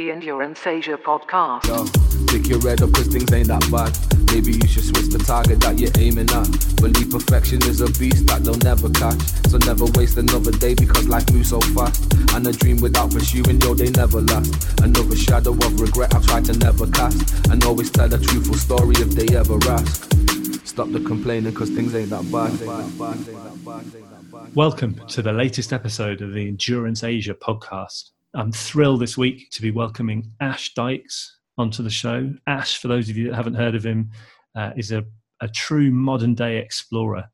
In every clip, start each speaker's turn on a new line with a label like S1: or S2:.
S1: The Endurance Asia podcast.
S2: Yo, pick your head up cause things ain't that bad. Maybe you should switch the target that you're aiming at. Believe perfection is a beast that they'll never catch. So never waste another day because life moves so fast. And a dream without pursuing, yo, they never last. Another shadow of regret I try to never cast. And always tell a truthful story if they ever ask. Stop the complaining cause things ain't that bad.
S3: Welcome to the latest episode of the Endurance Asia podcast. I'm thrilled this week to be welcoming Ash Dykes onto the show. Ash, for those of you that haven't heard of him, uh, is a, a, true modern day explorer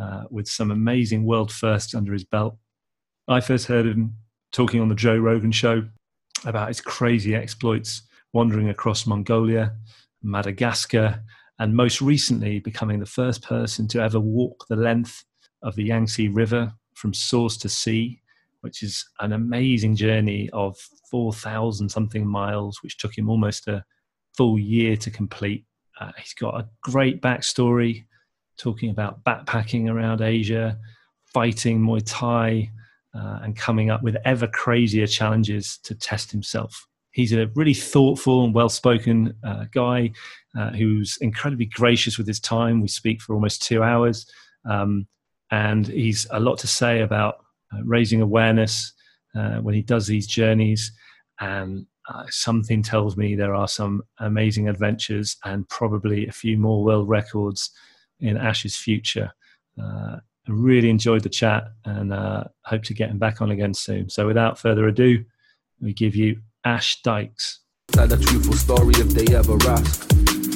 S3: uh, with some amazing world firsts under his belt. I first heard him talking on the Joe Rogan show about his crazy exploits wandering across Mongolia, Madagascar, and most recently becoming the first person to ever walk the length of the Yangtze River from source to sea, which is an amazing journey of 4,000 something miles, which took him almost a full year to complete. Uh, he's got a great backstory talking about backpacking around Asia, fighting Muay Thai, uh, and coming up with ever crazier challenges to test himself. He's a really thoughtful and well spoken uh, guy uh, who's incredibly gracious with his time. We speak for almost two hours. Um, and he's a lot to say about raising awareness uh, when he does these journeys. And uh, something tells me there are some amazing adventures and probably a few more world records in Ash's future. Uh, I really enjoyed the chat and uh, hope to get him back on again soon. So, without further ado, we give you Ash Dykes.
S2: Tell a truthful story if they ever ask.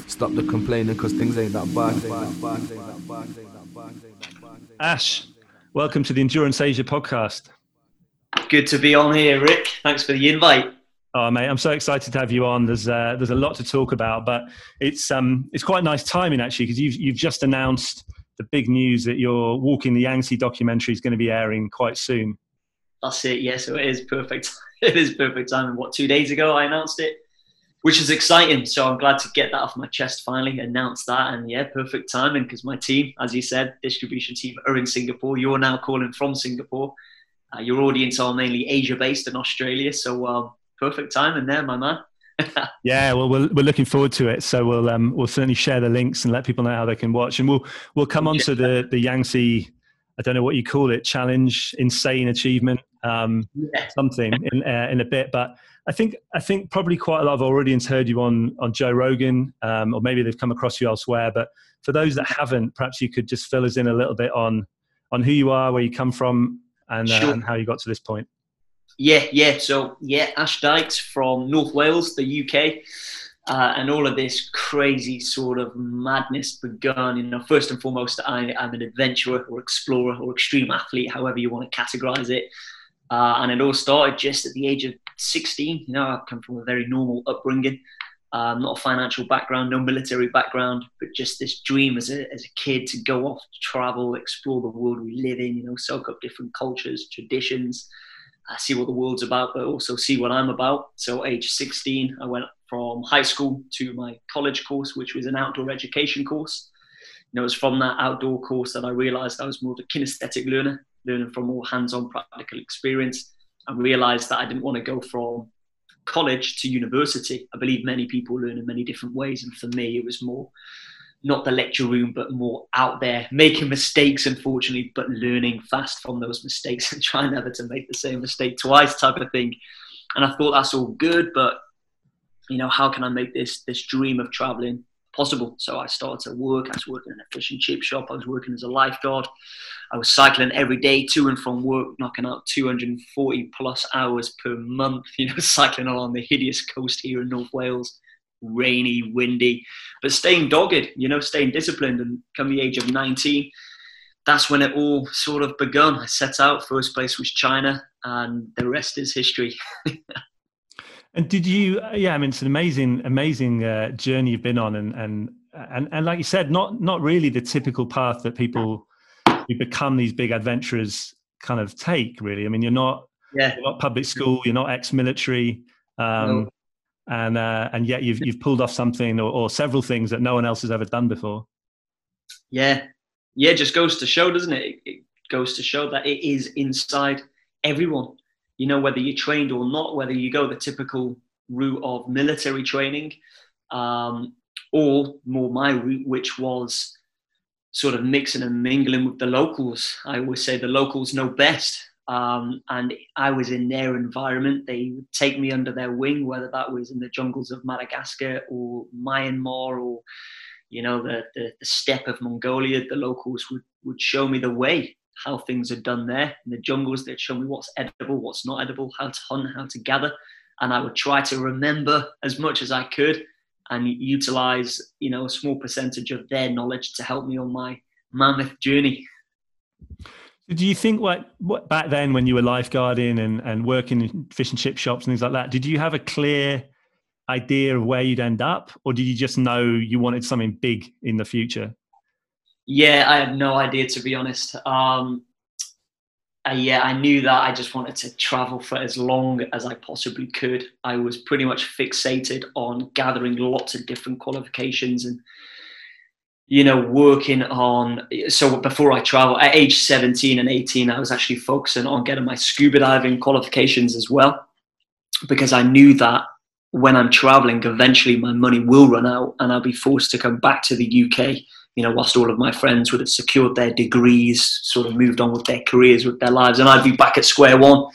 S2: Stop the complaining because things ain't that bad.
S3: Ash, welcome to the Endurance Asia podcast.
S4: Good to be on here, Rick. Thanks for the invite.
S3: Oh, mate, I'm so excited to have you on. There's uh, there's a lot to talk about, but it's um it's quite nice timing actually because you've you've just announced the big news that your Walking the Yangtze documentary is going to be airing quite soon.
S4: That's it. Yeah, so it is perfect. It is perfect timing. What two days ago I announced it, which is exciting. So I'm glad to get that off my chest finally, announce that, and yeah, perfect timing because my team, as you said, distribution team are in Singapore. You're now calling from Singapore. Uh, your audience are mainly Asia based and Australia, so um, perfect timing there, my man.
S3: yeah, well, we're, we're looking forward to it. So we'll um, we'll certainly share the links and let people know how they can watch, and we'll we'll come on to the the Yangtze. I don't know what you call it, challenge, insane achievement um, yeah. something in uh, in a bit. But I think I think probably quite a lot of our audience heard you on on Joe Rogan, um, or maybe they've come across you elsewhere. But for those that haven't, perhaps you could just fill us in a little bit on on who you are, where you come from, and, uh, and how you got to this point.
S4: Yeah, yeah. So yeah, Ash Dykes from North Wales, the UK. Uh, and all of this crazy sort of madness begun. You know, first and foremost, I, am an adventurer or explorer or extreme athlete, however you want to categorize it. Uh, and it all started just at the age of 16. You know, I come from a very normal upbringing, um, not a financial background, no military background, but just this dream as a, as a kid to go off, to travel, explore the world we live in, you know, soak up different cultures, traditions, uh, see what the world's about, but also see what I'm about. So, age 16, I went from high school to my college course, which was an outdoor education course. You know, it was from that outdoor course that I realized I was more of a kinesthetic learner learning from more hands-on practical experience and realized that I didn't want to go from college to university. I believe many people learn in many different ways. And for me, it was more not the lecture room, but more out there, making mistakes, unfortunately, but learning fast from those mistakes and trying never to make the same mistake twice type of thing. And I thought that's all good, but you know, how can I make this this dream of traveling possible. So I started to work. I was working in a fish and chip shop. I was working as a lifeguard. I was cycling every day to and from work, knocking out 240 plus hours per month, you know, cycling along the hideous coast here in North Wales, rainy, windy, but staying dogged, you know, staying disciplined. And come the age of 19, that's when it all sort of begun. I set out, first place was China, and the rest is history.
S3: And did you? Yeah, I mean, it's an amazing, amazing uh, journey you've been on, and and and and like you said, not not really the typical path that people who become these big adventurers kind of take. Really, I mean, you're not yeah. you're not public school, you're not ex-military, um, no. And uh, and yet you've you've pulled off something or, or several things that no one else has ever done before.
S4: Yeah, yeah, just goes to show, doesn't it? It goes to show that it is inside everyone you know, whether you're trained or not, whether you go the typical route of military training, um, or more my route, which was sort of mixing and mingling with the locals. I always say the locals know best. Um, and I was in their environment. They would take me under their wing, whether that was in the jungles of Madagascar or Myanmar or, you know, the, the, the steppe of Mongolia. The locals would, would show me the way, how things are done there. In the jungles, they'd show me what's edible, what's not edible, how to hunt, how to gather. And I would try to remember as much as I could and utilize, you know, a small percentage of their knowledge to help me on my mammoth journey.
S3: Do you think what, what back then when you were lifeguarding and, and working in fish and chip shops and things like that, did you have a clear idea of where you'd end up or did you just know you wanted something big in the future?
S4: Yeah, I had no idea to be honest. Um, uh, yeah, I knew that I just wanted to travel for as long as I possibly could. I was pretty much fixated on gathering lots of different qualifications and you know, working on. So before I travel, at age 17 and 18, I was actually focusing on getting my scuba diving qualifications as well, because I knew that when I'm traveling, eventually my money will run out and I'll be forced to come back to the UK. You know, whilst all of my friends would have secured their degrees, sort of moved on with their careers, with their lives, and I'd be back at square one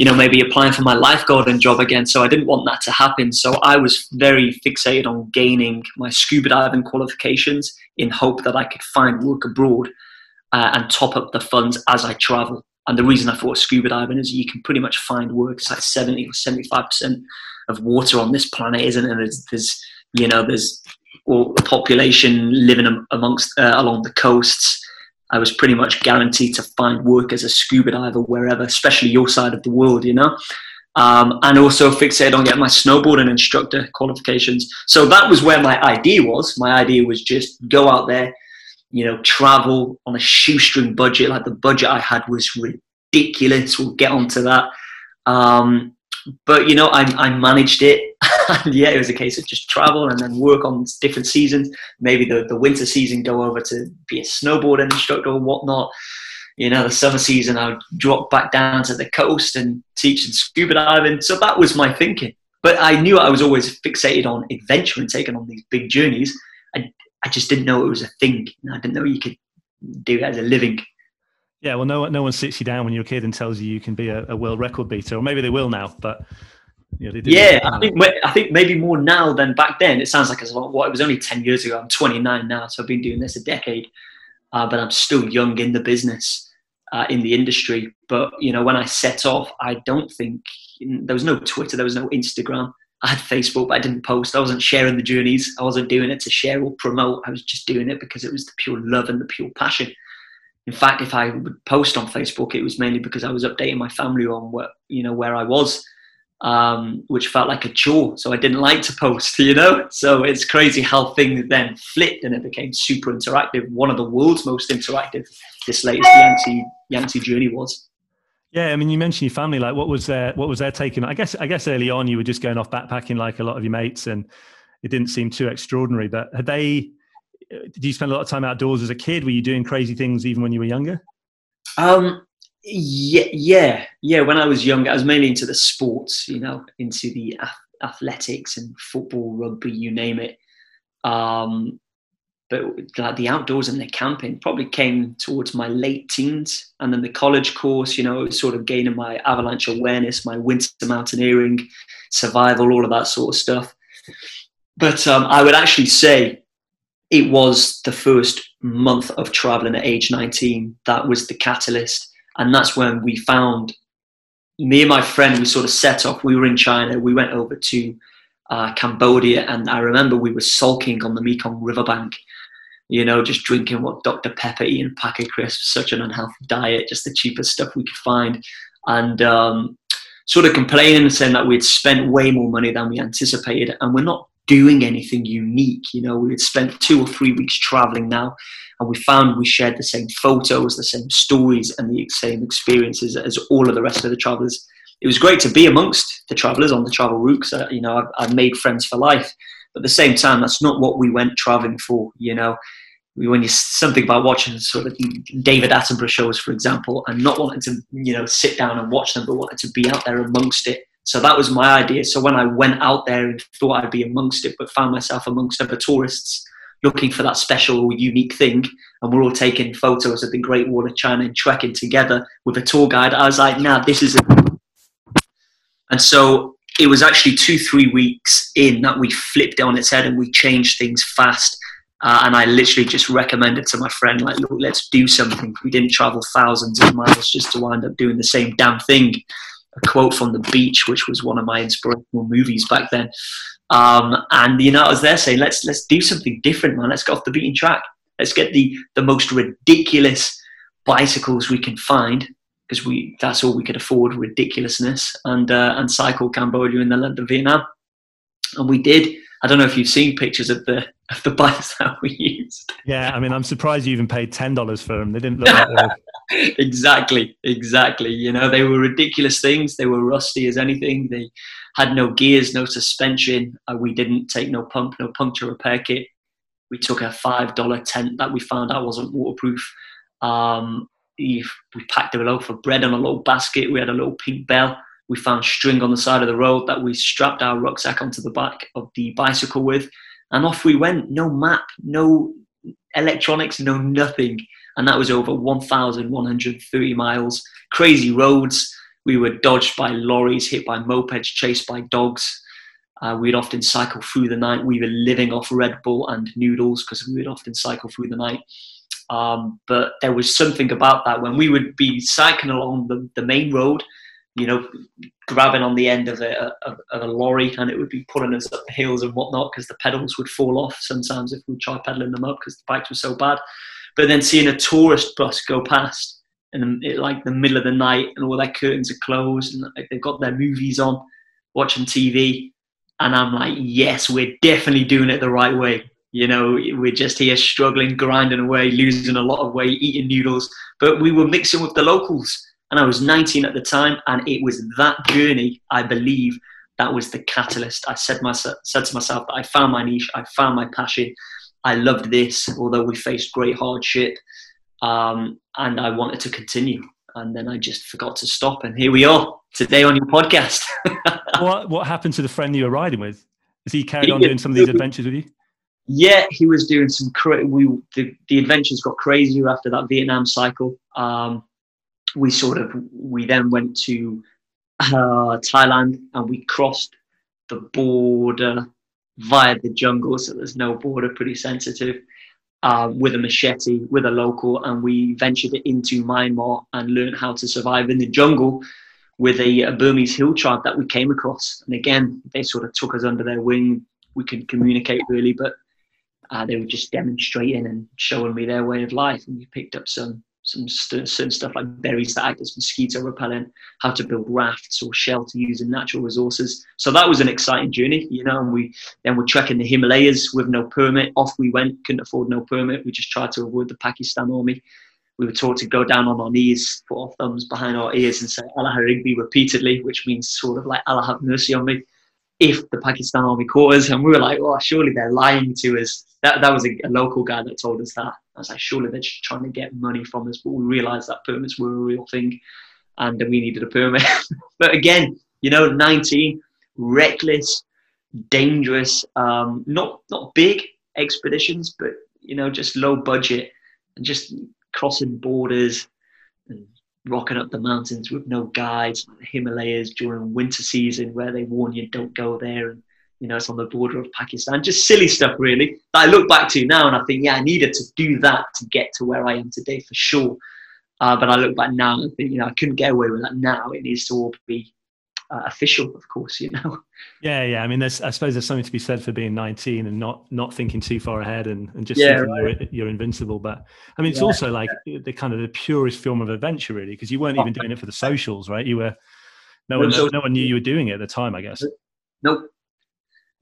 S4: you know, maybe applying for my lifeguarding job again. So I didn't want that to happen. So I was very fixated on gaining my scuba diving qualifications in hope that I could find work abroad uh, and top up the funds as I travel. And the reason I thought scuba diving is you can pretty much find work. It's like 70 or 75% of water on this planet, isn't it? There's, there's you know, there's all the population living amongst uh, along the coasts I was pretty much guaranteed to find work as a scuba diver wherever, especially your side of the world, you know. Um, and also fixated on getting my snowboarding instructor qualifications. So that was where my idea was. My idea was just go out there, you know, travel on a shoestring budget. Like the budget I had was ridiculous. We'll get onto that. Um, but you know, I, I managed it. and yeah, it was a case of just travel and then work on different seasons. Maybe the, the winter season, go over to be a snowboard instructor or whatnot. You know, the summer season, I would drop back down to the coast and teach and scuba diving. So that was my thinking. But I knew I was always fixated on adventure and taking on these big journeys. I, I just didn't know it was a thing. I didn't know you could do it as a living.
S3: Yeah, well, no, no one sits you down when you're a kid and tells you you can be a, a world record beater, or maybe they will now. But
S4: you know, yeah, I think I think maybe more now than back then. It sounds like it's what it was only ten years ago. I'm 29 now, so I've been doing this a decade, uh, but I'm still young in the business, uh, in the industry. But you know, when I set off, I don't think there was no Twitter, there was no Instagram. I had Facebook, but I didn't post. I wasn't sharing the journeys. I wasn't doing it to share or promote. I was just doing it because it was the pure love and the pure passion in fact, if I would post on Facebook, it was mainly because I was updating my family on what you know where I was, um, which felt like a chore. So I didn't like to post, you know. So it's crazy how things then flipped and it became super interactive. One of the world's most interactive. This latest Yangtze Yangtze journey was.
S3: Yeah, I mean, you mentioned your family. Like, what was their what was their taking? I guess I guess early on you were just going off backpacking like a lot of your mates, and it didn't seem too extraordinary. But had they did you spend a lot of time outdoors as a kid? Were you doing crazy things even when you were younger?
S4: Um, yeah, yeah, yeah. When I was younger, I was mainly into the sports, you know, into the athletics and football, rugby, you name it. Um, but like the outdoors and the camping probably came towards my late teens, and then the college course, you know, sort of gaining my avalanche awareness, my winter mountaineering, survival, all of that sort of stuff. But um, I would actually say it was the first month of traveling at age 19 that was the catalyst. And that's when we found me and my friend we sort of set off. We were in china. We went over to uh, cambodia. And i remember we were sulking on the mekong riverbank you know just drinking what dr pepper eating a pack of crisps such an unhealthy diet just the cheapest stuff we could find. And um, sort of complaining and saying that we'd spent way more money than we anticipated. And we're not doing anything unique. You know, we had spent two or three weeks traveling now, and we found we shared the same photos, the same stories, and the same experiences as all of the rest of the travelers. It was great to be amongst the travelers on the travel route. So, uh, you know, I've, I've made friends for life. But at the same time, that's not what we went traveling for. You know, when you something about watching sort of David Attenborough shows, for example, and not wanting to you know sit down and watch them, but wanting to be out there amongst it So that was my idea. So when I went out there and thought I'd be amongst it, but found myself amongst other tourists looking for that special or unique thing, and we're all taking photos of the Great Wall of China and trekking together with a tour guide, I was like, nah, this is it. And so it was actually two, three weeks in that we flipped it on its head and we changed things fast. Uh, and I literally just recommended to my friend, like, look, let's do something. We didn't travel thousands of miles just to wind up doing the same damn thing. A quote from The Beach, which was one of my inspirational movies back then. Um, and you know, I was there saying, let's let's do something different, man. Let's get off the beaten track. Let's get the the most ridiculous bicycles we can find because we that's all we could afford ridiculousness and uh, and cycle Cambodia in the and of Vietnam and we did I don't know if you've seen pictures of the of the bikes that we used
S3: yeah I mean I'm surprised you even paid ten dollars for them they didn't look that
S4: exactly exactly you know they were ridiculous things they were rusty as anything they had no gears no suspension uh, we didn't take no pump no puncture repair kit we took a five dollar tent that we found out wasn't waterproof um, we packed a loaf of bread on a little basket. We had a little pink bell. We found string on the side of the road that we strapped our rucksack onto the back of the bicycle with, and off we went. No map, no electronics, no nothing. And that was over 1,130 miles. Crazy roads. We were dodged by lorries, hit by mopeds, chased by dogs. Uh, we'd often cycle through the night. We were living off Red Bull and noodles because we would often cycle through the night. Um, but there was something about that when we would be cycling along the, the main road, you know, grabbing on the end of a, of, a lorry and it would be pulling us up the hills and whatnot because the pedals would fall off sometimes if we tried pedaling them up because the bikes were so bad. But then seeing a tourist bus go past in the, like the middle of the night and all their curtains are closed and like, they've got their movies on, watching TV, and I'm like, yes, we're definitely doing it the right way. You know, we're just here struggling, grinding away, losing a lot of weight, eating noodles. But we were mixing with the locals. And I was 19 at the time. And it was that journey, I believe, that was the catalyst. I said, myself, said to myself that I found my niche, I found my passion. I loved this, although we faced great hardship. Um, and I wanted to continue. And then I just forgot to stop. And here we are today on your podcast.
S3: what, what happened to the friend you were riding with? Has he carried on doing some of these adventures with you?
S4: yeah, he was doing some. Cra- we the, the adventures got crazier after that Vietnam cycle. Um, we sort of we then went to uh, Thailand and we crossed the border via the jungle, so there's no border, pretty sensitive. Um, with a machete, with a local, and we ventured into Myanmar and learned how to survive in the jungle with a, a Burmese hill tribe that we came across. And again, they sort of took us under their wing. We could communicate really, but uh, they were just demonstrating and showing me their way of life. And we picked up some some certain stuff like berries that act as mosquito repellent, how to build rafts or shelter using natural resources. So that was an exciting journey, you know. And we then we're trekking the Himalayas with no permit. Off we went, couldn't afford no permit. We just tried to avoid the Pakistan army. We were taught to go down on our knees, put our thumbs behind our ears, and say Allah Rigby repeatedly, which means sort of like Allah have mercy on me if the Pakistan army caught us. And we were like, oh, surely they're lying to us. That, that was a, a, local guy that told us that. I was like, surely they're just trying to get money from us. But we realized that permits were a real thing and we needed a permit. but again, you know, 19, reckless, dangerous, um, not, not big expeditions, but, you know, just low budget and just crossing borders and rocking up the mountains with no guides, like the Himalayas during winter season where they warn you don't go there and you know it's on the border of Pakistan. Just silly stuff really that I look back to now and I think, yeah, I needed to do that to get to where I am today for sure. Uh, but I look back now and think, you know, I couldn't get away with that now. It needs to all be uh, official, of course, you know.
S3: Yeah, yeah. I mean, there's, I suppose there's something to be said for being 19 and not not thinking too far ahead and, and just yeah, thinking right. you're, you're invincible. But I mean, it's yeah, also like yeah. the kind of the purest form of adventure, really, because you weren't even doing it for the socials, right? You were no one, no, no one knew you were doing it at the time, I guess.
S4: Nope.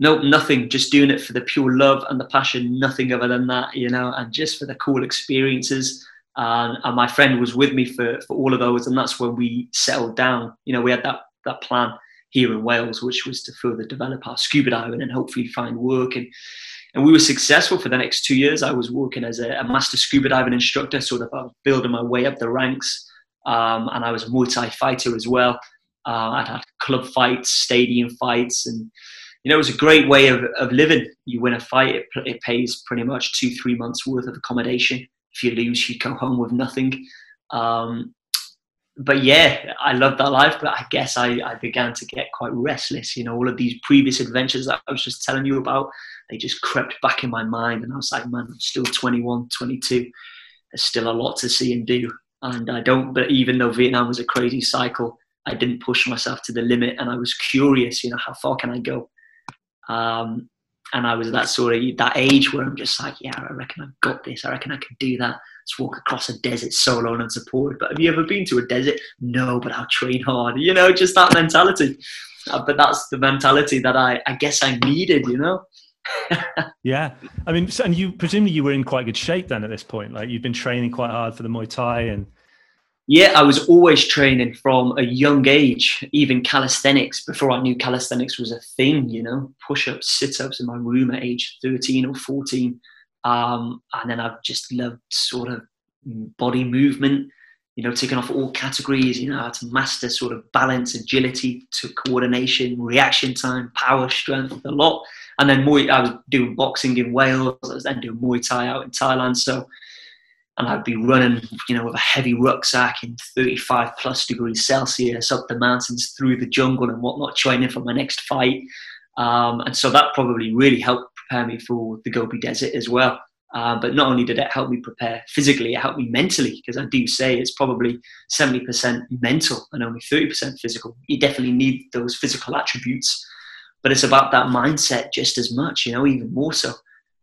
S4: Nope, nothing. Just doing it for the pure love and the passion. Nothing other than that, you know, and just for the cool experiences. and my friend was with me for, for all of those, and that's when we settled down. You know, we had that that plan here in Wales, which was to further develop our scuba diving and hopefully find work. And, and we were successful for the next two years. I was working as a, a master scuba diving instructor, sort of uh, building my way up the ranks. Um, and I was a Muay Thai fighter as well. Uh, I'd had club fights, stadium fights, and you know, it was a great way of, of living. You win a fight, it, it pays pretty much two, three months worth of accommodation. If you lose, you go home with nothing. Um, but yeah, I loved that life. But I guess I, I began to get quite restless. You know, all of these previous adventures that I was just telling you about, they just crept back in my mind. And I was like, man, I'm still 21, 22. There's still a lot to see and do. And I don't, but even though Vietnam was a crazy cycle, I didn't push myself to the limit. And I was curious, you know, how far can I go? Um, and I was that sort of that age where I'm just like, yeah, I reckon I've got this. I reckon I can do that. Let's walk across a desert solo and unsupported. But have you ever been to a desert? No, but I'll train hard. You know, just that mentality. Uh, but that's the mentality that I, I guess I needed. You know.
S3: yeah, I mean, and you presumably you were in quite good shape then at this point. Like you've been training quite hard for the Muay Thai and
S4: yeah, I was always training from a young age, even calisthenics, before I knew calisthenics was a thing, you know, push ups, sit ups in my room at age 13 or 14. Um, and then I've just loved sort of body movement, you know, taking off all categories, you know, how to master sort of balance, agility to coordination, reaction time, power, strength, a lot. And then Muay, I was doing boxing in Wales, I was then doing Muay Thai out in Thailand. So, and I'd be running, you know, with a heavy rucksack in 35 plus degrees Celsius up the mountains through the jungle and whatnot, training for my next fight. Um, and so that probably really helped prepare me for the Gobi Desert as well. Uh, but not only did it help me prepare physically, it helped me mentally because I do say it's probably 70% mental and only 30% physical. You definitely need those physical attributes, but it's about that mindset just as much, you know, even more so.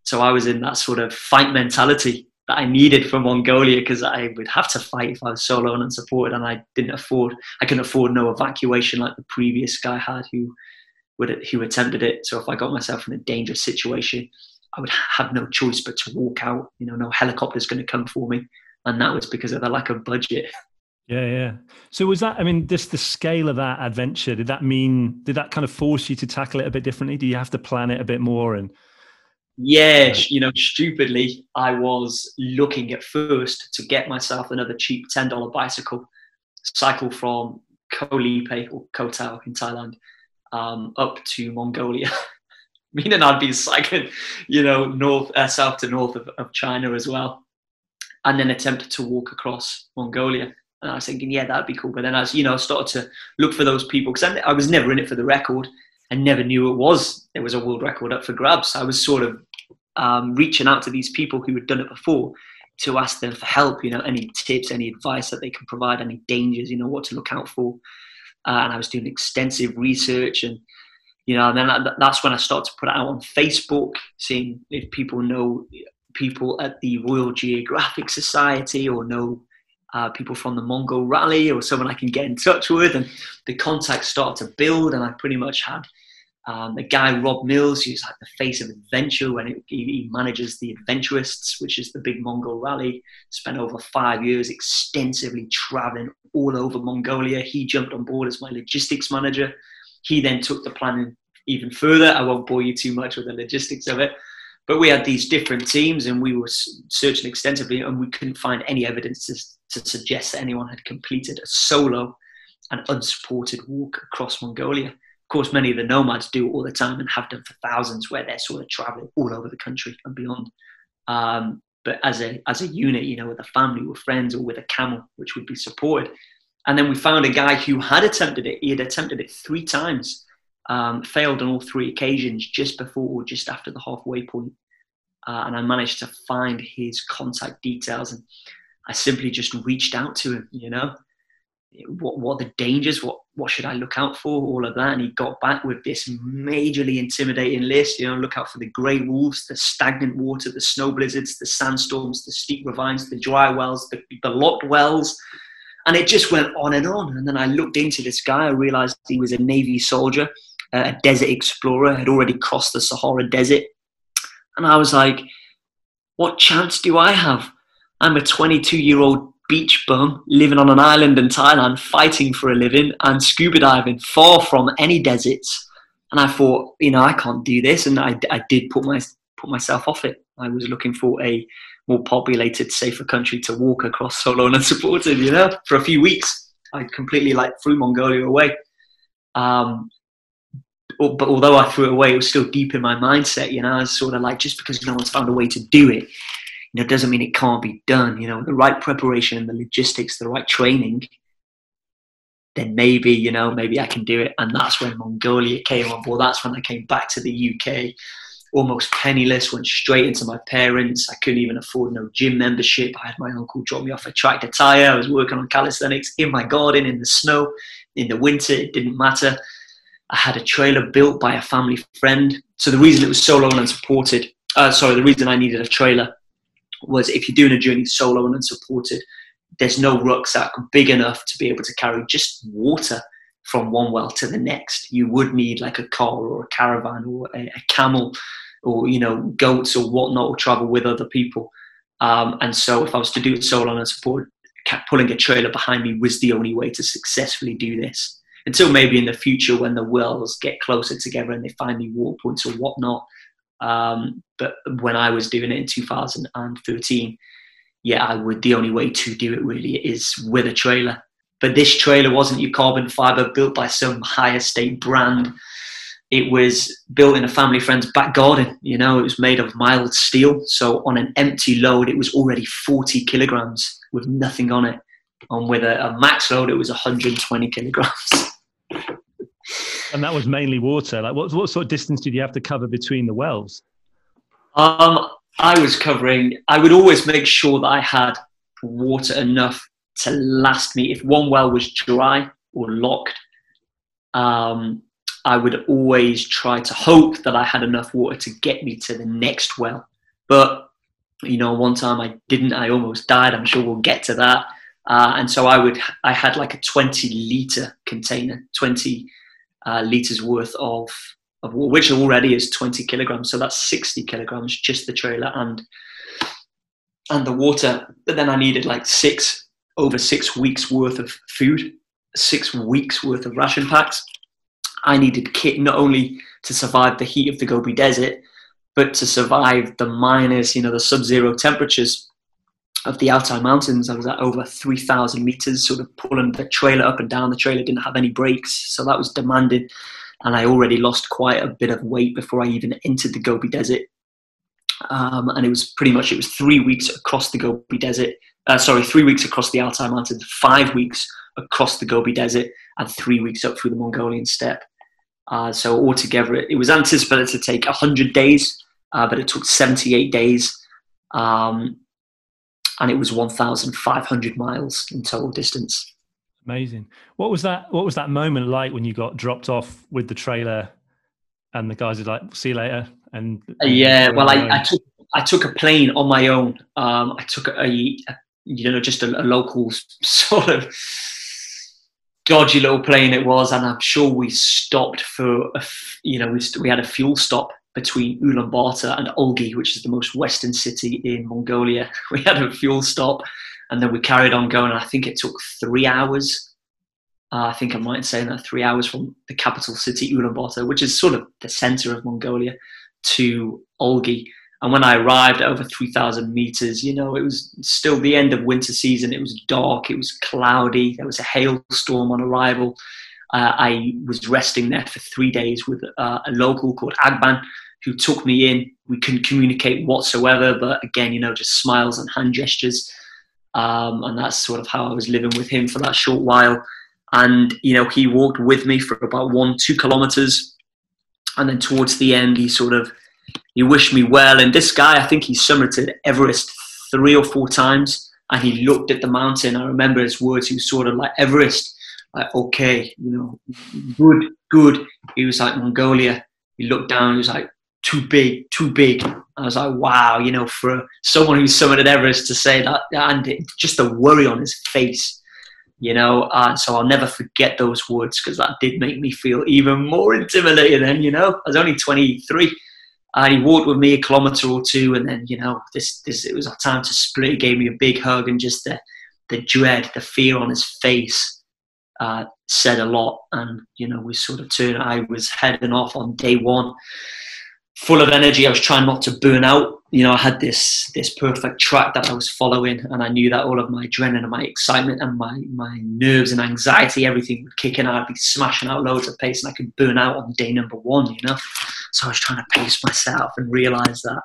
S4: So I was in that sort of fight mentality that I needed for Mongolia because I would have to fight if I was solo and unsupported, and I didn't afford. I couldn't afford no evacuation like the previous guy had, who would who attempted it. So if I got myself in a dangerous situation, I would have no choice but to walk out. You know, no helicopter's going to come for me, and that was because of the lack of budget.
S3: Yeah, yeah. So was that? I mean, just the scale of that adventure. Did that mean? Did that kind of force you to tackle it a bit differently? Do you have to plan it a bit more and?
S4: Yeah, you know, stupidly, I was looking at first to get myself another cheap ten dollar bicycle, cycle from Koh Lipe or Koh Tao in Thailand um, up to Mongolia, meaning I'd be cycling, you know, north, uh, south to north of, of China as well, and then attempt to walk across Mongolia. And I was thinking, yeah, that'd be cool. But then as you know, I started to look for those people because I was never in it for the record and never knew it was there was a world record up for grabs. I was sort of um, reaching out to these people who had done it before to ask them for help. You know, any tips, any advice that they can provide, any dangers, you know, what to look out for. Uh, and I was doing extensive research, and you know, and then that's when I started to put it out on Facebook, seeing if people know people at the Royal Geographic Society or know uh, people from the Mongol Rally or someone I can get in touch with. And the contacts started to build, and I pretty much had um, the guy Rob Mills, who's like the face of adventure when it, he, he, manages the Adventurists, which is the big Mongol rally. Spent over five years extensively traveling all over Mongolia. He jumped on board as my logistics manager. He then took the planning even further. I won't bore you too much with the logistics of it, but we had these different teams and we were searching extensively and we couldn't find any evidence to, to suggest that anyone had completed a solo and unsupported walk across Mongolia of course, many of the nomads do all the time and have done for thousands, where they're sort of traveling all over the country and beyond. Um, but as a as a unit, you know, with a family, with friends, or with a camel, which would be supported. And then we found a guy who had attempted it. He had attempted it three times, um, failed on all three occasions, just before or just after the halfway point. Uh, and I managed to find his contact details, and I simply just reached out to him. You know, what what the dangers, what what should I look out for, all of that. And he got back with this majorly intimidating list. You know, look out for the grey wolves, the stagnant water, the snow blizzards, the sandstorms, the steep ravines, the dry wells, the, the locked wells. And it just went on and on. And then I looked into this guy. I realized he was a Navy soldier, uh, a desert explorer, had already crossed the Sahara Desert. And I was like, what chance do I have? I'm a 22 year old beach bum living on an island in Thailand, fighting for a living and scuba diving far from any deserts. And I thought, you know, I can't do this. And I, I did put, my, put myself off it. I was looking for a more populated, safer country to walk across solo and unsupported, you know, for a few weeks. I completely like threw Mongolia away. Um, but although I threw it away, it was still deep in my mindset. You know, I was sort of like, just because no one's found a way to do it, you know, doesn't mean it can't be done. You know, the right preparation and the logistics, the right training, then maybe, you know, maybe I can do it. And that's when Mongolia came on board. That's when I came back to the UK, almost penniless, went straight into my parents. I couldn't even afford no gym membership. I had my uncle drop me off a tractor tire. I was working on calisthenics in my garden in the snow, in the winter. It didn't matter. I had a trailer built by a family friend. So the reason it was so long and unsupported, uh, sorry, the reason I needed a trailer was if you're doing a journey solo and unsupported, there's no rucksack big enough to be able to carry just water from one well to the next. You would need like a car or a caravan or a, a camel or you know goats or whatnot or travel with other people. Um, and so if I was to do it solo and unsupported, pulling a trailer behind me was the only way to successfully do this until maybe in the future when the wells get closer together and they find new water points or whatnot. Um, but when I was doing it in 2013, yeah, I would. The only way to do it really is with a trailer. But this trailer wasn't your carbon fiber built by some high estate brand. It was built in a family friend's back garden. You know, it was made of mild steel. So on an empty load, it was already 40 kilograms with nothing on it. And with a, a max load, it was 120 kilograms.
S3: And that was mainly water. Like, what, what sort of distance did you have to cover between the wells?
S4: Um, I was covering. I would always make sure that I had water enough to last me. If one well was dry or locked, um, I would always try to hope that I had enough water to get me to the next well. But you know, one time I didn't. I almost died. I'm sure we'll get to that. Uh, and so I would. I had like a 20 liter container, 20 uh, liters worth of, of which already is 20 kilograms. So that's 60 kilograms, just the trailer and and the water. But then I needed like six over six weeks worth of food, six weeks worth of ration packs. I needed kit not only to survive the heat of the Gobi Desert, but to survive the minus, you know, the sub-zero temperatures of the Altai Mountains. I was at over 3,000 meters, sort of pulling the trailer up and down. The trailer didn't have any brakes, so that was demanding. And I already lost quite a bit of weight before I even entered the Gobi Desert. Um, and it was pretty much it was three weeks across the Gobi Desert. Uh, sorry, three weeks across the Altai Mountains, five weeks across the Gobi Desert, and three weeks up through the Mongolian steppe. Uh, so altogether, it, it was anticipated to take 100 days, uh, but it took 78 days. Um, and it was 1,500 miles in total distance.
S3: Amazing. What was that? What was that moment like when you got dropped off with the trailer, and the guys are like, "See you later." And
S4: uh, yeah, well, I, I, took I took a plane on my own. Um, I took a, a, you know just a, a local sort of dodgy little plane it was, and I'm sure we stopped for a, you know we we had a fuel stop between Ulaanbaatar and Olgi, which is the most western city in Mongolia. We had a fuel stop and then we carried on going. I think it took three hours. Uh, I think I might say that three hours from the capital city, Ulaanbaatar, which is sort of the center of Mongolia, to Olgi. And when I arrived at over 3,000 meters, you know, it was still the end of winter season. It was dark, it was cloudy, there was a hailstorm on arrival. Uh, I was resting there for three days with uh, a local called Agban, who took me in. We couldn't communicate whatsoever, but again, you know, just smiles and hand gestures. Um, and that's sort of how I was living with him for that short while. And, you know, he walked with me for about one, two kilometers. And then towards the end, he sort of, he wished me well. And this guy, I think he summited Everest three or four times. And he looked at the mountain. I remember his words. He was sort of like, Everest, like, okay, you know, good, good. He was like, Mongolia. He looked down. He was like, too big, too big. I was like, wow, you know, for someone who's summited Everest to say that, and it, just the worry on his face, you know. Uh, so I'll never forget those words because that did make me feel even more intimidated. Then, you know, I was only 23, and he walked with me a kilometer or two, and then, you know, this, this, it was our time to split. He gave me a big hug, and just the, the dread, the fear on his face. Uh, said a lot, and you know, we sort of turned. I was heading off on day one, full of energy. I was trying not to burn out. You know, I had this this perfect track that I was following, and I knew that all of my adrenaline and my excitement and my my nerves and anxiety, everything would kick in. I'd be smashing out loads of pace, and I could burn out on day number one. You know, so I was trying to pace myself and realize that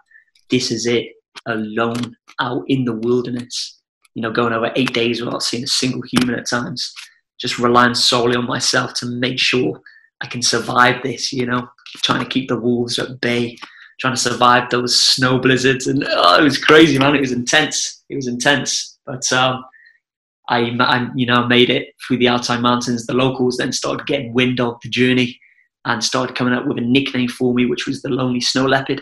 S4: this is it, alone out in the wilderness. You know, going over eight days without seeing a single human at times, just relying solely on myself to make sure I can survive this. You know, trying to keep the wolves at bay, trying to survive those snow blizzards, and oh, it was crazy, man. It was intense. It was intense, but um, I, I, you know, made it through the Altai Mountains. The locals then started getting wind of the journey and started coming up with a nickname for me, which was the Lonely Snow Leopard.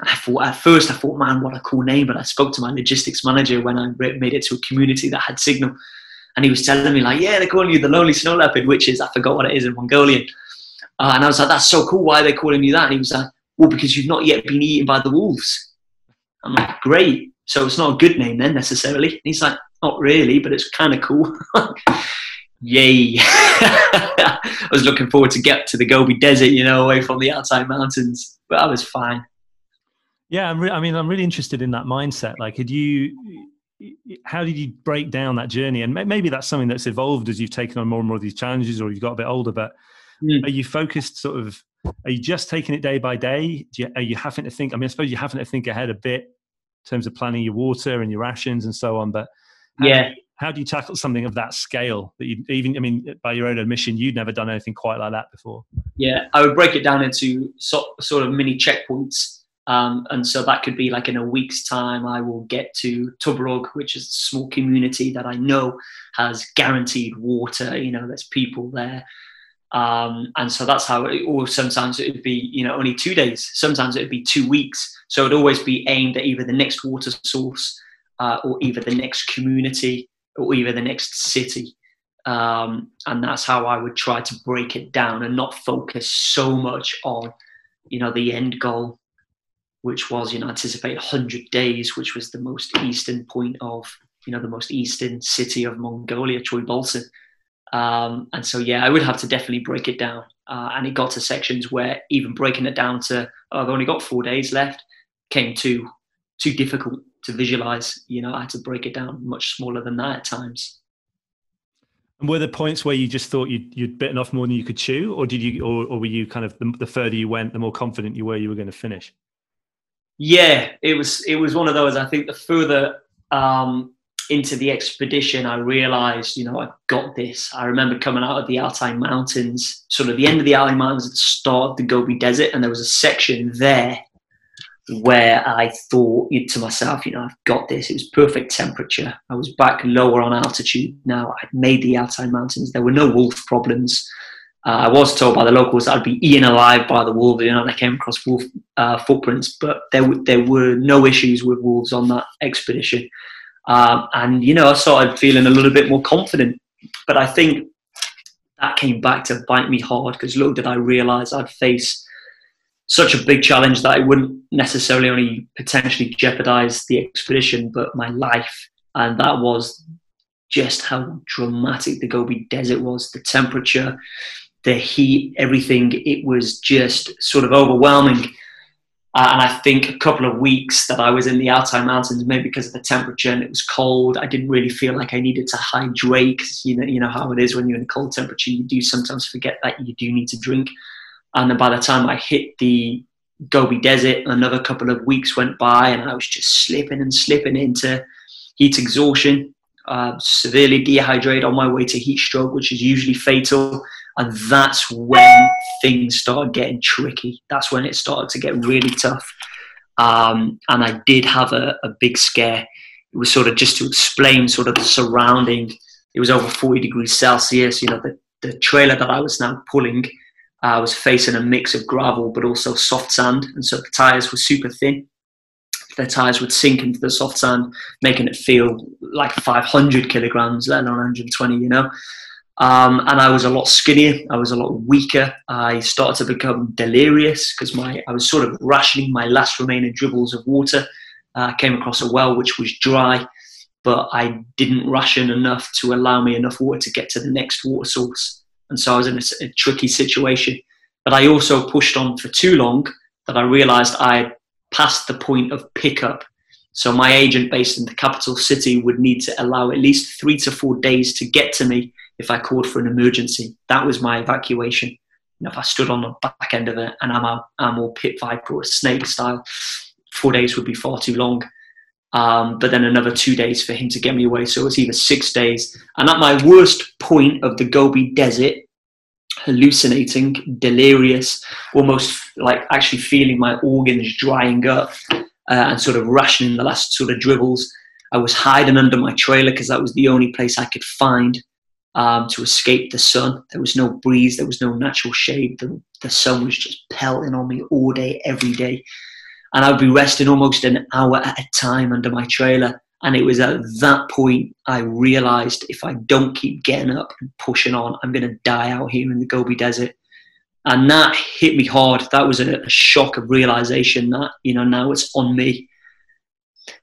S4: And I thought at first, I thought, man, what a cool name. But I spoke to my logistics manager when I made it to a community that had signal, and he was telling me like, yeah, they're calling you the Lonely Snow Leopard, which is I forgot what it is in Mongolian. Uh, and I was like, that's so cool. Why are they calling you that? And he was like, well, because you've not yet been eaten by the wolves. I'm like, great. So it's not a good name then necessarily. And he's like, not really, but it's kind of cool. Yay. I was looking forward to get to the Gobi Desert, you know, away from the Altai mountains, but I was fine.
S3: Yeah, re- I mean, I'm really interested in that mindset. Like, had you, how did you break down that journey? And maybe that's something that's evolved as you've taken on more and more of these challenges or you've got a bit older, but Mm. Are you focused sort of? Are you just taking it day by day? You, are you having to think? I mean, I suppose you're having to think ahead a bit in terms of planning your water and your rations and so on. But
S4: how yeah,
S3: do you, how do you tackle something of that scale that you even? I mean, by your own admission, you'd never done anything quite like that before.
S4: Yeah, I would break it down into so, sort of mini checkpoints. Um, and so that could be like in a week's time, I will get to Tuborog, which is a small community that I know has guaranteed water. You know, there's people there. Um, and so that's how it, or sometimes it would be, you know, only two days. Sometimes it would be two weeks. So it'd always be aimed at either the next water source uh, or either the next community or either the next city. Um, and that's how I would try to break it down and not focus so much on, you know, the end goal, which was, you know, anticipate 100 days, which was the most eastern point of, you know, the most eastern city of Mongolia, Choibalsan. Um, and so, yeah, I would have to definitely break it down. Uh, and it got to sections where even breaking it down to, oh, I've only got four days left, came too too difficult to visualize. You know, I had to break it down much smaller than that at times.
S3: And were there points where you just thought you'd, you'd bitten off more than you could chew, or did you, or, or were you kind of the, the, further you went, the more confident you were you were going to finish?
S4: Yeah, it was. It was one of those. I think the further um, into the expedition, I realized, you know, I got this. I remember coming out of the Altai Mountains, sort of the end of the Altai Mountains at the start of the Gobi Desert, and there was a section there where I thought to myself, you know, I've got this. It was perfect temperature. I was back lower on altitude now. I'd made the Altai Mountains. There were no wolf problems. Uh, I was told by the locals I'd be eaten alive by the wolves, you know, I came across wolf uh, footprints, but there, w- there were no issues with wolves on that expedition. Um, and, you know, I started feeling a little bit more confident. But I think that came back to bite me hard because little did I realize I'd face such a big challenge that it wouldn't necessarily only potentially jeopardize the expedition, but my life. And that was just how dramatic the Gobi Desert was the temperature, the heat, everything. It was just sort of overwhelming. Uh, and I think a couple of weeks that I was in the Altai Mountains, maybe because of the temperature and it was cold, I didn't really feel like I needed to hydrate because you know, you know how it is when you're in a cold temperature, you do sometimes forget that you do need to drink. And then by the time I hit the Gobi Desert, another couple of weeks went by and I was just slipping and slipping into heat exhaustion, uh, severely dehydrated on my way to heat stroke, which is usually fatal. And that's when things started getting tricky. That's when it started to get really tough. Um, and I did have a, a, big scare. It was sort of just to explain sort of the surrounding. It was over 40 degrees Celsius. You know, the, the trailer that I was now pulling uh, was facing a mix of gravel but also soft sand. And so the tires were super thin. The tires would sink into the soft sand, making it feel like 500 kilograms, let alone 120, you know. Um, and I was a lot skinnier. I was a lot weaker. I started to become delirious because my I was sort of rationing my last remaining dribbles of water. Uh, I came across a well which was dry, but I didn't ration enough to allow me enough water to get to the next water source. And so I was in a, a tricky situation. But I also pushed on for too long that I realized I had passed the point of pickup. So my agent based in the capital city would need to allow at least three to four days to get to me if I called for an emergency. That was my evacuation. You know, if I stood on the back end of it and I'm all pit viper or snake style, four days would be far too long. Um, but then another two days for him to get me away. So it was either six days. And at my worst point of the Gobi Desert, hallucinating, delirious, almost like actually feeling my organs drying up uh, and sort of rationing the last sort of dribbles. I was hiding under my trailer because that was the only place I could find um, to escape the sun. There was no breeze, there was no natural shade. The, the sun was just pelting on me all day, every day. And I would be resting almost an hour at a time under my trailer. And it was at that point I realized if I don't keep getting up and pushing on, I'm going to die out here in the Gobi Desert. And that hit me hard. That was a, a shock of realization that, you know, now it's on me.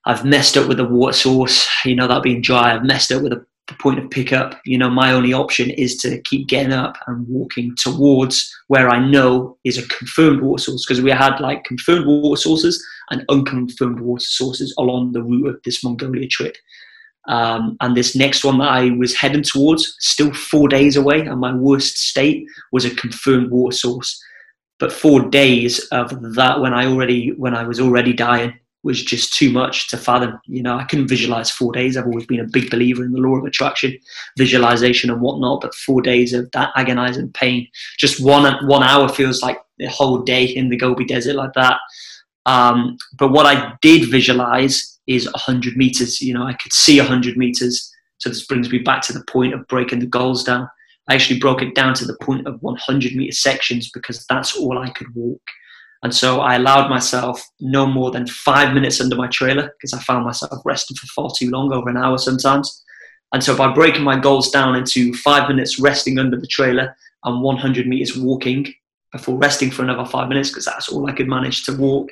S4: I've messed up with the water source, you know, that being dry. I've messed up with the point of pickup, you know, my only option is to keep getting up and walking towards where I know is a confirmed water source because we had like confirmed water sources and unconfirmed water sources along the route of this Mongolia trip. Um, and this next one that I was heading towards, still four days away, and my worst state was a confirmed water source. But four days of that, when I already when I was already dying, was just too much to fathom. You know, I couldn't visualize four days. I've always been a big believer in the law of attraction, visualization, and whatnot. But four days of that agonizing pain, just one one hour feels like a whole day in the Gobi Desert like that. Um, but what I did visualize is 100 meters. You know, I could see 100 meters. So this brings me back to the point of breaking the goals down. I actually broke it down to the point of 100 meter sections because that's all I could walk. And so I allowed myself no more than five minutes under my trailer because I found myself resting for far too long, over an hour sometimes. And so by breaking my goals down into five minutes resting under the trailer and 100 meters walking before resting for another five minutes because that's all I could manage to walk.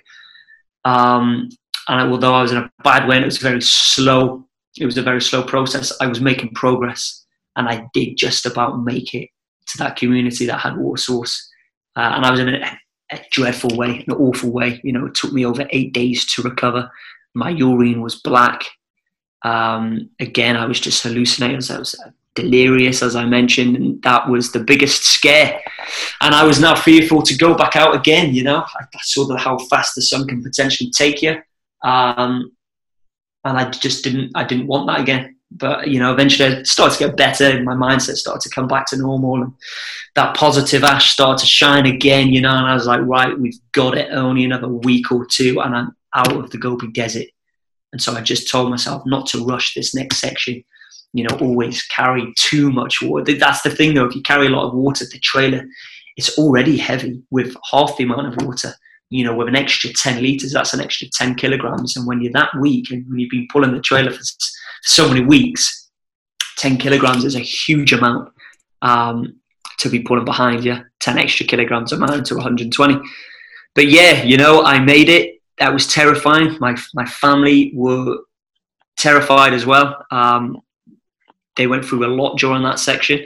S4: Um, and although I was in a bad way and it was very slow, it was a very slow process, I was making progress and I did just about make it to that community that had water source. Uh, and I was in a a dreadful way, an awful way. You know, it took me over eight days to recover. My urine was black. Um, again, I was just hallucinating. I was delirious, as I mentioned, and that was the biggest scare. And I was now fearful to go back out again. You know, I, saw the, how fast the sun can potentially take you, um, and I just didn't. I didn't want that again but you know, eventually I started to get better. My mindset started to come back to normal, and that positive ash started to shine again. You know, and I was like, right, we've got it. Only another week or two, and I'm out of the Gobi Desert. And so I just told myself not to rush this next section. You know, always carry too much water. That's the thing, though. If you carry a lot of water, the trailer it's already heavy with half the amount of water you know, with an extra 10 litres, that's an extra 10 kilograms. And when you're that weak and you've been pulling the trailer for so many weeks, 10 kilograms is a huge amount um, to be pulling behind you. 10 extra kilograms amount to 120. But yeah, you know, I made it. That was terrifying. My, my family were terrified as well. Um, they went through a lot during that section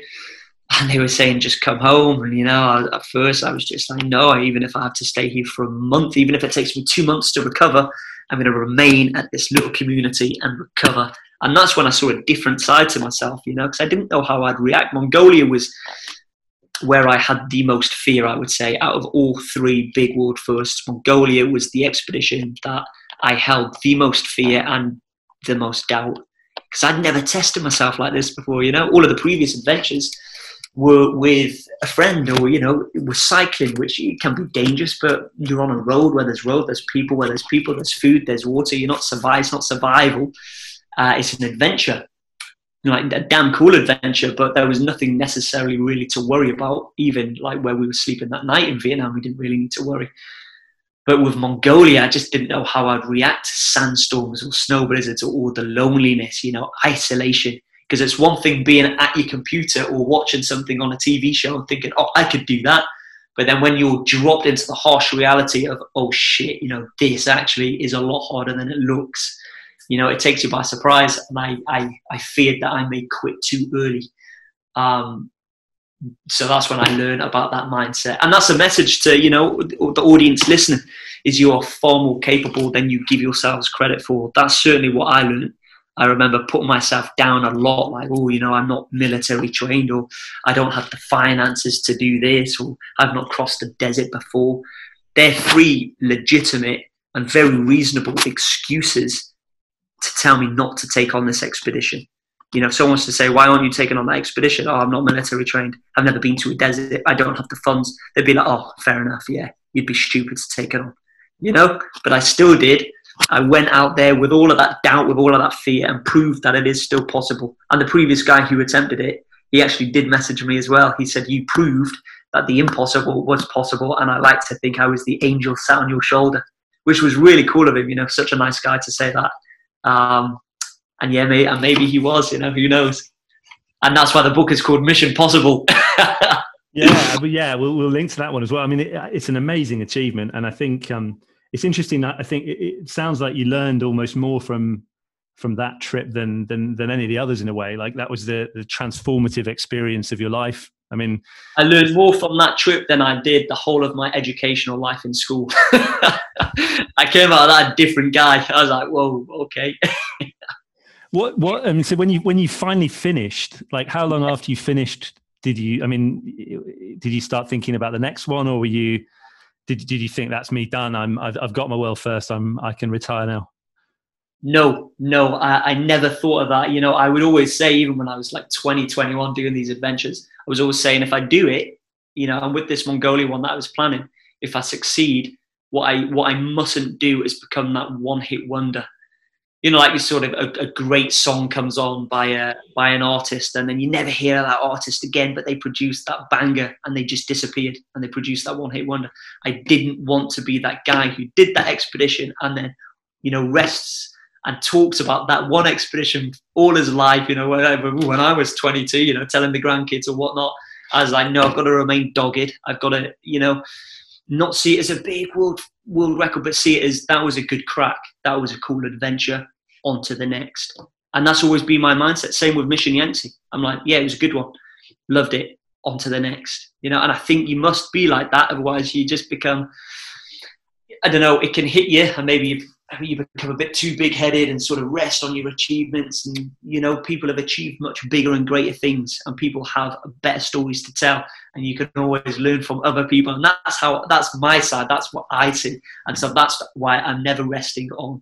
S4: and they were saying just come home and you know at first i was just like no even if i have to stay here for a month even if it takes me two months to recover i'm going to remain at this little community and recover and that's when i saw a different side to myself you know because i didn't know how i'd react. Mongolia was where i had the most fear i would say. Out of all three big world firsts mongolia was the expedition that i held the most fear and the most doubt. Because i'd never tested myself like this before you know. All of the previous adventures were with a friend or you know we're cycling which can be dangerous but you're on a road where there's road there's people where there's people there's food there's water. You're not survive it's not survival uh, it's an adventure. Like a damn cool adventure but there was nothing necessarily really to worry about even like where we were sleeping that night in vietnam we didn't really need to worry. But with mongolia i just didn't know how i'd react to sandstorms or snow blizzards or all the loneliness you know isolation. Because it's one thing being at your computer or watching something on a TV show and thinking, oh, I could do that. But then when you're dropped into the harsh reality of, oh shit, you know, this actually is a lot harder than it looks, you know, it takes you by surprise. And I, I, I feared that I may quit too early. Um, so that's when I learned about that mindset, and that's a message to you know the audience listening: is you are far more capable than you give yourselves credit for. That's certainly what I learned. I remember putting myself down a lot, like, oh, you know, I'm not military trained, or I don't have the finances to do this, or I've not crossed the desert before. They're three legitimate and very reasonable excuses to tell me not to take on this expedition. You know, if someone wants to say, why aren't you taking on that expedition? Oh, I'm not military trained. I've never been to a desert. I don't have the funds. They'd be like, oh, fair enough. Yeah, you'd be stupid to take it on. You know, but I still did I went out there with all of that doubt, with all of that fear, and proved that it is still possible. And the previous guy who attempted it, he actually did message me as well. He said, You proved that the impossible was possible. And I like to think I was the angel sat on your shoulder, which was really cool of him, you know, such a nice guy to say that. Um, and yeah, maybe, and maybe he was, you know, who knows. And that's why the book is called Mission Possible.
S3: yeah, but yeah, we'll, we'll link to that one as well. I mean, it, it's an amazing achievement. And I think, um, it's interesting I think it, it, sounds like you learned almost more from from that trip than than than any of the others in a way. Like that was the the transformative experience of your life. I mean,
S4: I learned more from that trip than I did the whole of my educational life in school. I came out of that a different guy. I was like, whoa, okay.
S3: what what? I mean, so when you when you finally finished, like how long after you finished did you? I mean, did you start thinking about the next one, or were you? did, did you think that's me done? I'm I've, I've got my world first. I'm I can retire now.
S4: No, no, I, I never thought of that. You know, I would always say, even when I was like 20, 21 doing these adventures, I was always saying, if I do it, you know, and with this Mongolia one that I was planning, if I succeed, what I what I mustn't do is become that one hit wonder you know, like you sort of a, a, great song comes on by a by an artist, and then you never hear that artist again, but they produced that banger and they just disappeared and they produced that one hit wonder. I didn't want to be that guy who did that expedition and then, you know, rests and talks about that one expedition all his life. You know, whenever when I was 22, you know, telling the grandkids or whatnot, I was like, no, I've got to remain dogged. I've got to, you know, not see it as a big world world record, but see it as that was a good crack. That was a cool adventure on to the next. And that's always been my mindset. Same with Mission Yangtze. I'm like, yeah, it was a good one. Loved it. On to the next. You know, and I think you must be like that. Otherwise, you just become, I don't know, it can hit you and maybe you you become a bit too big headed and sort of rest on your achievements. And, you know, people have achieved much bigger and greater things and people have better stories to tell. And you can always learn from other people. And that's how, that's my side. That's what I see. And so that's why I'm never resting on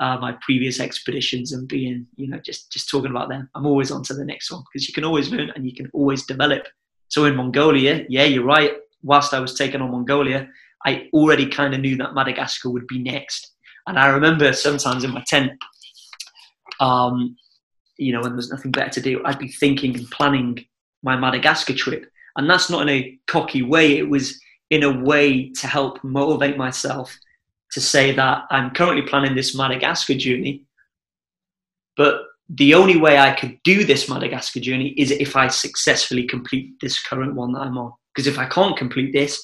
S4: uh, my previous expeditions and being, you know, just just talking about them. I'm always on to the next one because you can always learn and you can always develop. So in Mongolia, yeah, you're right. Whilst I was taking on Mongolia, I already kind of knew that Madagascar would be next. And I remember sometimes in my tent, um, you know, when there's nothing better to do, I'd be thinking and planning my Madagascar trip. And that's not in a cocky way. It was in a way to help motivate myself to say that I'm currently planning this Madagascar journey, but the only way I could do this Madagascar journey is if I successfully complete this current one that I'm on. Because if I can't complete this,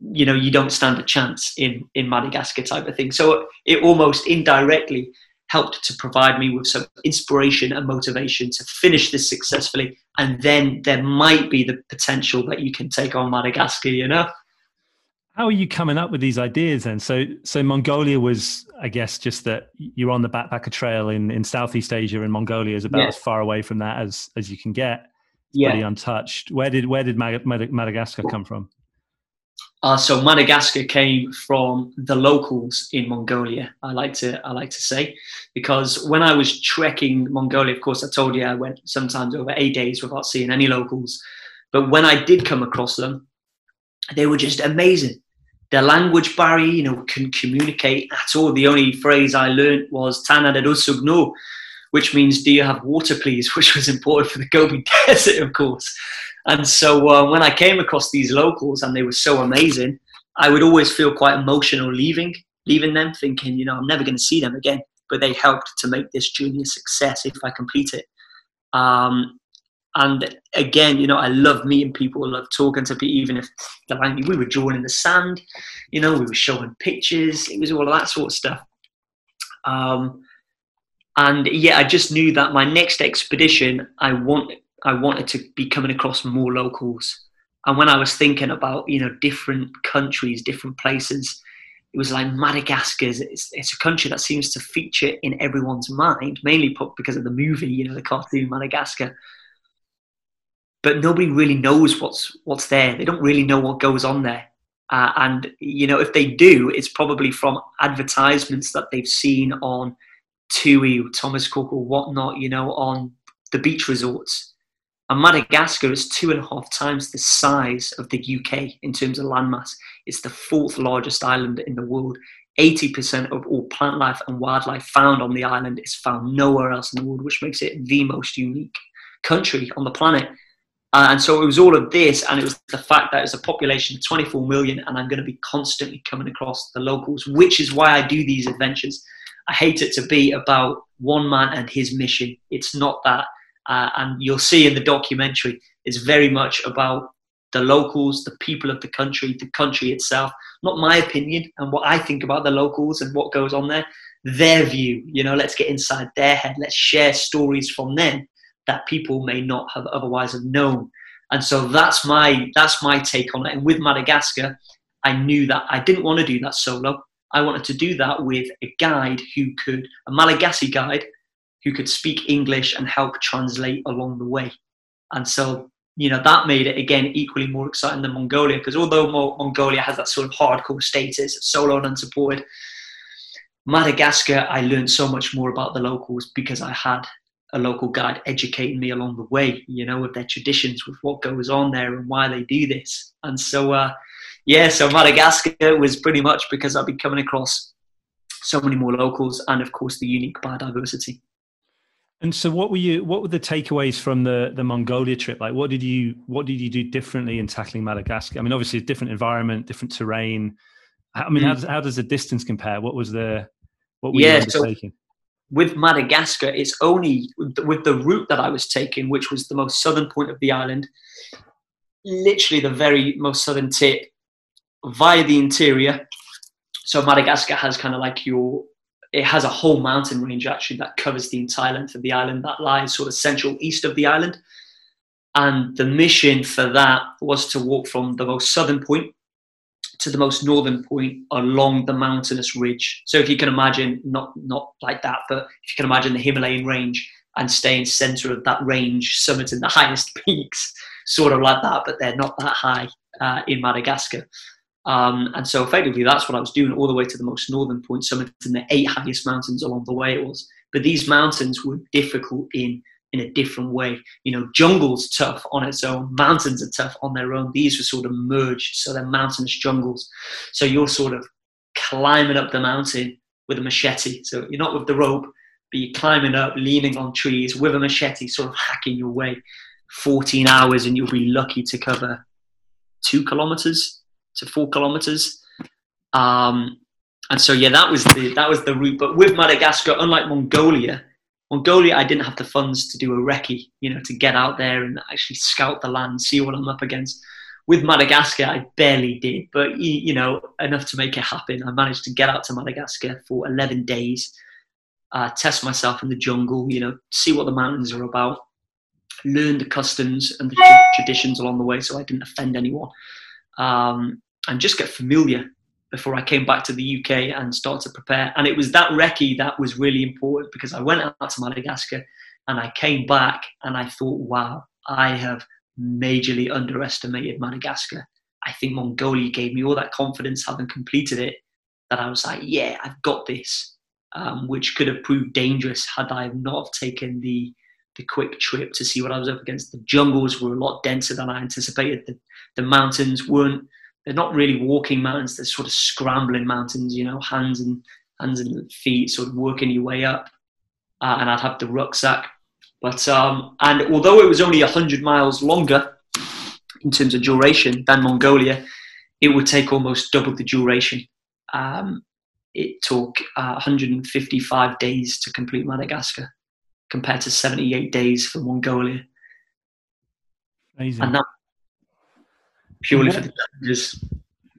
S4: you know, you don't stand a chance in in Madagascar type of thing. So it almost indirectly helped to provide me with some inspiration and motivation to finish this successfully, and then there might be the potential that you can take on Madagascar. You know.
S3: How are you coming up with these ideas then? So, so Mongolia was, I guess, just that you're on the backpacker trail in, in Southeast Asia, and Mongolia is about yeah. as far away from that as as you can get. It's yeah. pretty untouched. Where did where did Madagascar come from?
S4: Uh, so Madagascar came from the locals in Mongolia. I like to I like to say because when I was trekking Mongolia, of course, I told you I went sometimes over eight days without seeing any locals. But when I did come across them, they were just amazing their language barrier, you know, can communicate at all. The only phrase I learned was Tana which means do you have water, please, which was important for the Gobi Desert, of course. And so uh, when I came across these locals and they were so amazing, I would always feel quite emotional leaving, leaving them, thinking, you know, I'm never going to see them again. But they helped to make this journey a success if I complete it. Um, and again, you know, I love meeting people, I love talking to people, even if the language, we were drawing in the sand, you know, we were showing pictures, it was all of that sort of stuff. Um, and yeah, I just knew that my next expedition, I want, I wanted to be coming across more locals. And when I was thinking about you know different countries, different places, it was like Madagascar. It's, it's a country that seems to feature in everyone's mind, mainly because of the movie, you know, the cartoon Madagascar. But nobody really knows what's what's there. They don't really know what goes on there. Uh, and you know, if they do, it's probably from advertisements that they've seen on TUI, Thomas Cook, or whatnot. You know, on the beach resorts. And Madagascar is two and a half times the size of the UK in terms of landmass. It's the fourth largest island in the world. 80% of all plant life and wildlife found on the island is found nowhere else in the world, which makes it the most unique country on the planet. Uh, and so it was all of this, and it was the fact that it's a population of 24 million, and I'm going to be constantly coming across the locals, which is why I do these adventures. I hate it to be about one man and his mission. It's not that. Uh, and you'll see in the documentary, it's very much about the locals, the people of the country, the country itself. Not my opinion and what I think about the locals and what goes on there, their view. You know, let's get inside their head. Let's share stories from them that people may not have otherwise have known. And so that's my that's my take on it. And with Madagascar, I knew that I didn't want to do that solo. I wanted to do that with a guide who could, a Malagasy guide who could speak English and help translate along the way. And so, you know, that made it again equally more exciting than Mongolia because although Mongolia has that sort of hardcore status, solo and unsupported, Madagascar, I learned so much more about the locals because I had a local guide educating me along the way, you know, with their traditions, with what goes on there and why they do this. And so, uh, yeah, so Madagascar was pretty much because I've been coming across so many more locals and, of course, the unique biodiversity.
S3: And so, what were you? What were the takeaways from the the Mongolia trip? Like, what did you what did you do differently in tackling Madagascar? I mean, obviously, a different environment, different terrain. I mean, mm. how, does, how does the distance compare? What was the what were yeah, you undertaking? So
S4: with Madagascar, it's only with the route that I was taking, which was the most southern point of the island, literally the very most southern tip, via the interior. So Madagascar has kind of like your it has a whole mountain range actually that covers the entire length of the island that lies sort of central east of the island. And the mission for that was to walk from the most southern point to the most northern point along the mountainous ridge. So if you can imagine, not not like that, but if you can imagine the Himalayan range and stay in center of that range, summiting the highest peaks, sort of like that, but they're not that high uh, in Madagascar. Um, and so effectively, that's what I was doing all the way to the most northern point, summiting the eight highest mountains along the way it was. But these mountains were difficult in in a different way. You know, jungle's tough on its own, mountains are tough on their own. These were sort of merged, so they're mountainous jungles. So you're sort of climbing up the mountain with a machete. So you're not with the rope, but you're climbing up, leaning on trees with a machete, sort of hacking your way. 14 hours, and you'll be lucky to cover two kilometers to four kilometers. Um, and so yeah, that was the that was the route. But with Madagascar, unlike Mongolia, Mongolia I didn't have the funds to do a recce, you know, to get out there and actually scout the land, see what I'm up against. With Madagascar, I barely did, but you know, enough to make it happen. I managed to get out to Madagascar for 11 days, uh, test myself in the jungle, you know, see what the mountains are about, learn the customs and the traditions along the way, so I didn't offend anyone. Um, and just get familiar before I came back to the UK and start to prepare. And it was that recce that was really important because I went out to Madagascar and I came back and I thought, wow, I have majorly underestimated Madagascar. I think Mongolia gave me all that confidence having completed it that I was like, yeah, I've got this, um, which could have proved dangerous had I not taken the the quick trip to see what I was up against. The jungles were a lot denser than I anticipated. The, the mountains weren't they're not really walking mountains. They're sort of scrambling mountains. You know, hands and hands and feet, sort of working your way up. Uh, and I'd have the rucksack. But um, and although it was only hundred miles longer in terms of duration than Mongolia, it would take almost double the duration. Um, it took uh, 155 days to complete Madagascar compared to 78 days for Mongolia.
S3: Amazing.
S4: And that purely what, for the challenges.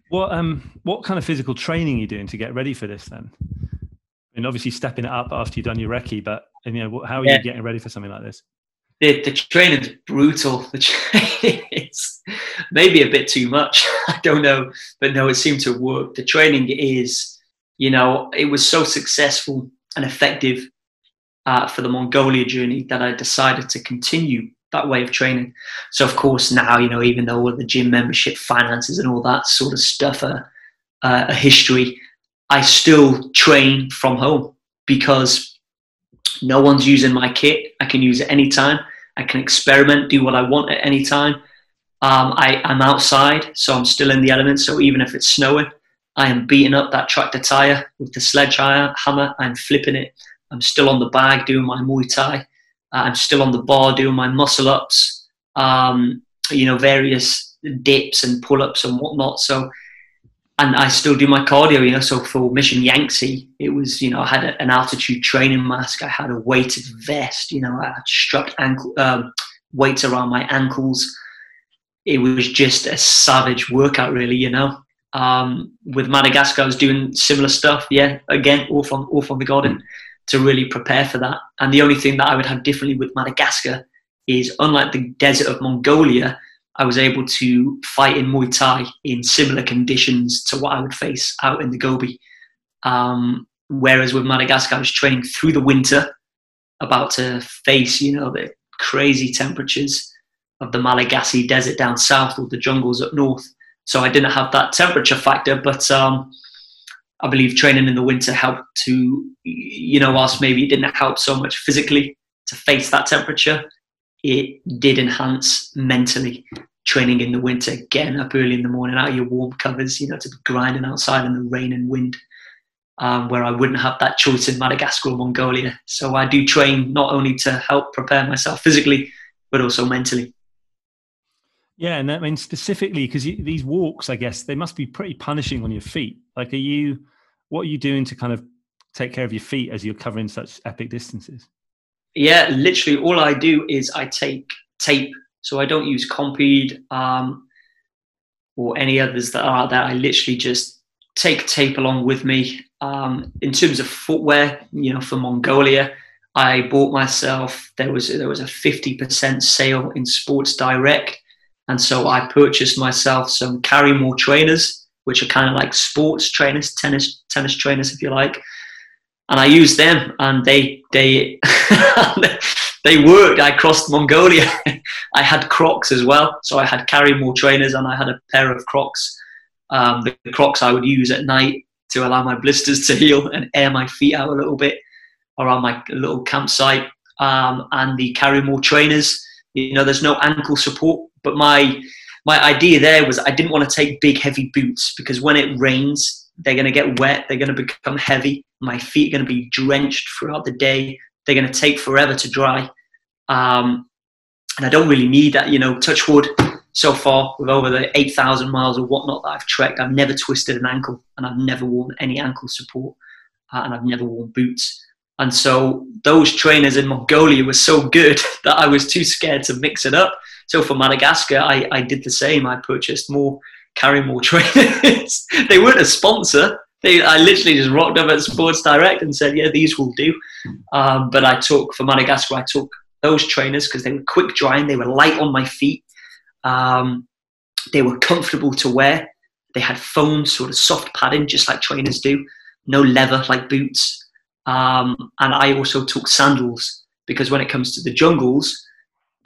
S3: What um what kind of physical training are you doing to get ready for this then? And obviously stepping it up after you've done your recce, but you know how are yeah. you getting ready for something like this?
S4: the, the training's brutal. The training is maybe a bit too much. I don't know, but no, it seemed to work. The training is, you know, it was so successful and effective uh, for the Mongolia journey that I decided to continue that way of training. So of course now, you know, even though all the gym membership finances and all that sort of stuff are uh, a history, I still train from home because no one's using my kit. I can use it anytime. I can experiment, do what I want at any time. Um, I, am outside, so I'm still in the elements. So even if it's snowing, I am beating up that tractor tire with the sledgehammer. I'm flipping it. I'm still on the bag doing my Muay Thai. I'm still on the bar doing my muscle ups, um, you know, various dips and pull ups and whatnot. So, and I still do my cardio, you know. So for Mission Yangtze, it was, you know, I had a, an altitude training mask, I had a weighted vest, you know, I had strapped ankle um, weights around my ankles. It was just a savage workout, really, you know. Um, with Madagascar, I was doing similar stuff. Yeah, again, all from all from the garden to really prepare for that. And the only thing that I would have differently with Madagascar is, unlike the desert of Mongolia, I was able to fight in Muay Thai in similar conditions to what I would face out in the Gobi. Um, whereas with Madagascar, I was training through the winter, about to face, you know, the crazy temperatures of the Malagasy desert down south or the jungles up north. So I didn't have that temperature factor, but um, I believe training in the winter helped to, you know, whilst maybe it didn't help so much physically to face that temperature, it did enhance mentally. Training in the winter, getting up early in the morning out of your warm covers, you know, to be grinding outside in the rain and wind, um, where I wouldn't have that choice in Madagascar or Mongolia. So I do train not only to help prepare myself physically, but also mentally.
S3: Yeah, and I mean specifically because these walks, I guess they must be pretty punishing on your feet. Like, are you? What are you doing to kind of take care of your feet as you're covering such epic distances?
S4: Yeah, literally, all I do is I take tape. So I don't use Compeed um, or any others that are that. I literally just take tape along with me. Um, in terms of footwear, you know, for Mongolia, I bought myself. There was there was a fifty percent sale in Sports Direct and so I purchased myself some Karrimor trainers, which are kind of like sports trainers, tennis tennis trainers, if you like. And I used them, and they they they worked. I crossed Mongolia. I had Crocs as well, so I had Karrimor trainers, and I had a pair of Crocs. Um, the Crocs I would use at night to allow my blisters to heal and air my feet out a little bit around my little campsite. Um, and the Karrimor trainers, you know, there's no ankle support but my my idea there was I didn't want to take big heavy boots because when it rains, they're going to get wet, they're going to become heavy. My feet are going to be drenched throughout the day. They're going to take forever to dry. Um, and I don't really need that, you know, touch wood. So far, with over the 8,000 miles or whatnot that I've trekked, I've never twisted an ankle and I've never worn any ankle support uh, and I've never worn boots. And so those trainers in Mongolia were so good that I was too scared to mix it up. So for Madagascar, I, I did the same. I purchased more, Karrimor trainers. they weren't a sponsor. They, I literally just rocked up at Sports Direct and said, yeah, these will do. Um, but I took, for Madagascar, I took those trainers because they were quick drying, they were light on my feet, um, they were comfortable to wear. They had foam, sort of soft padding, just like trainers do, no leather like boots. Um, and I also took sandals because when it comes to the jungles,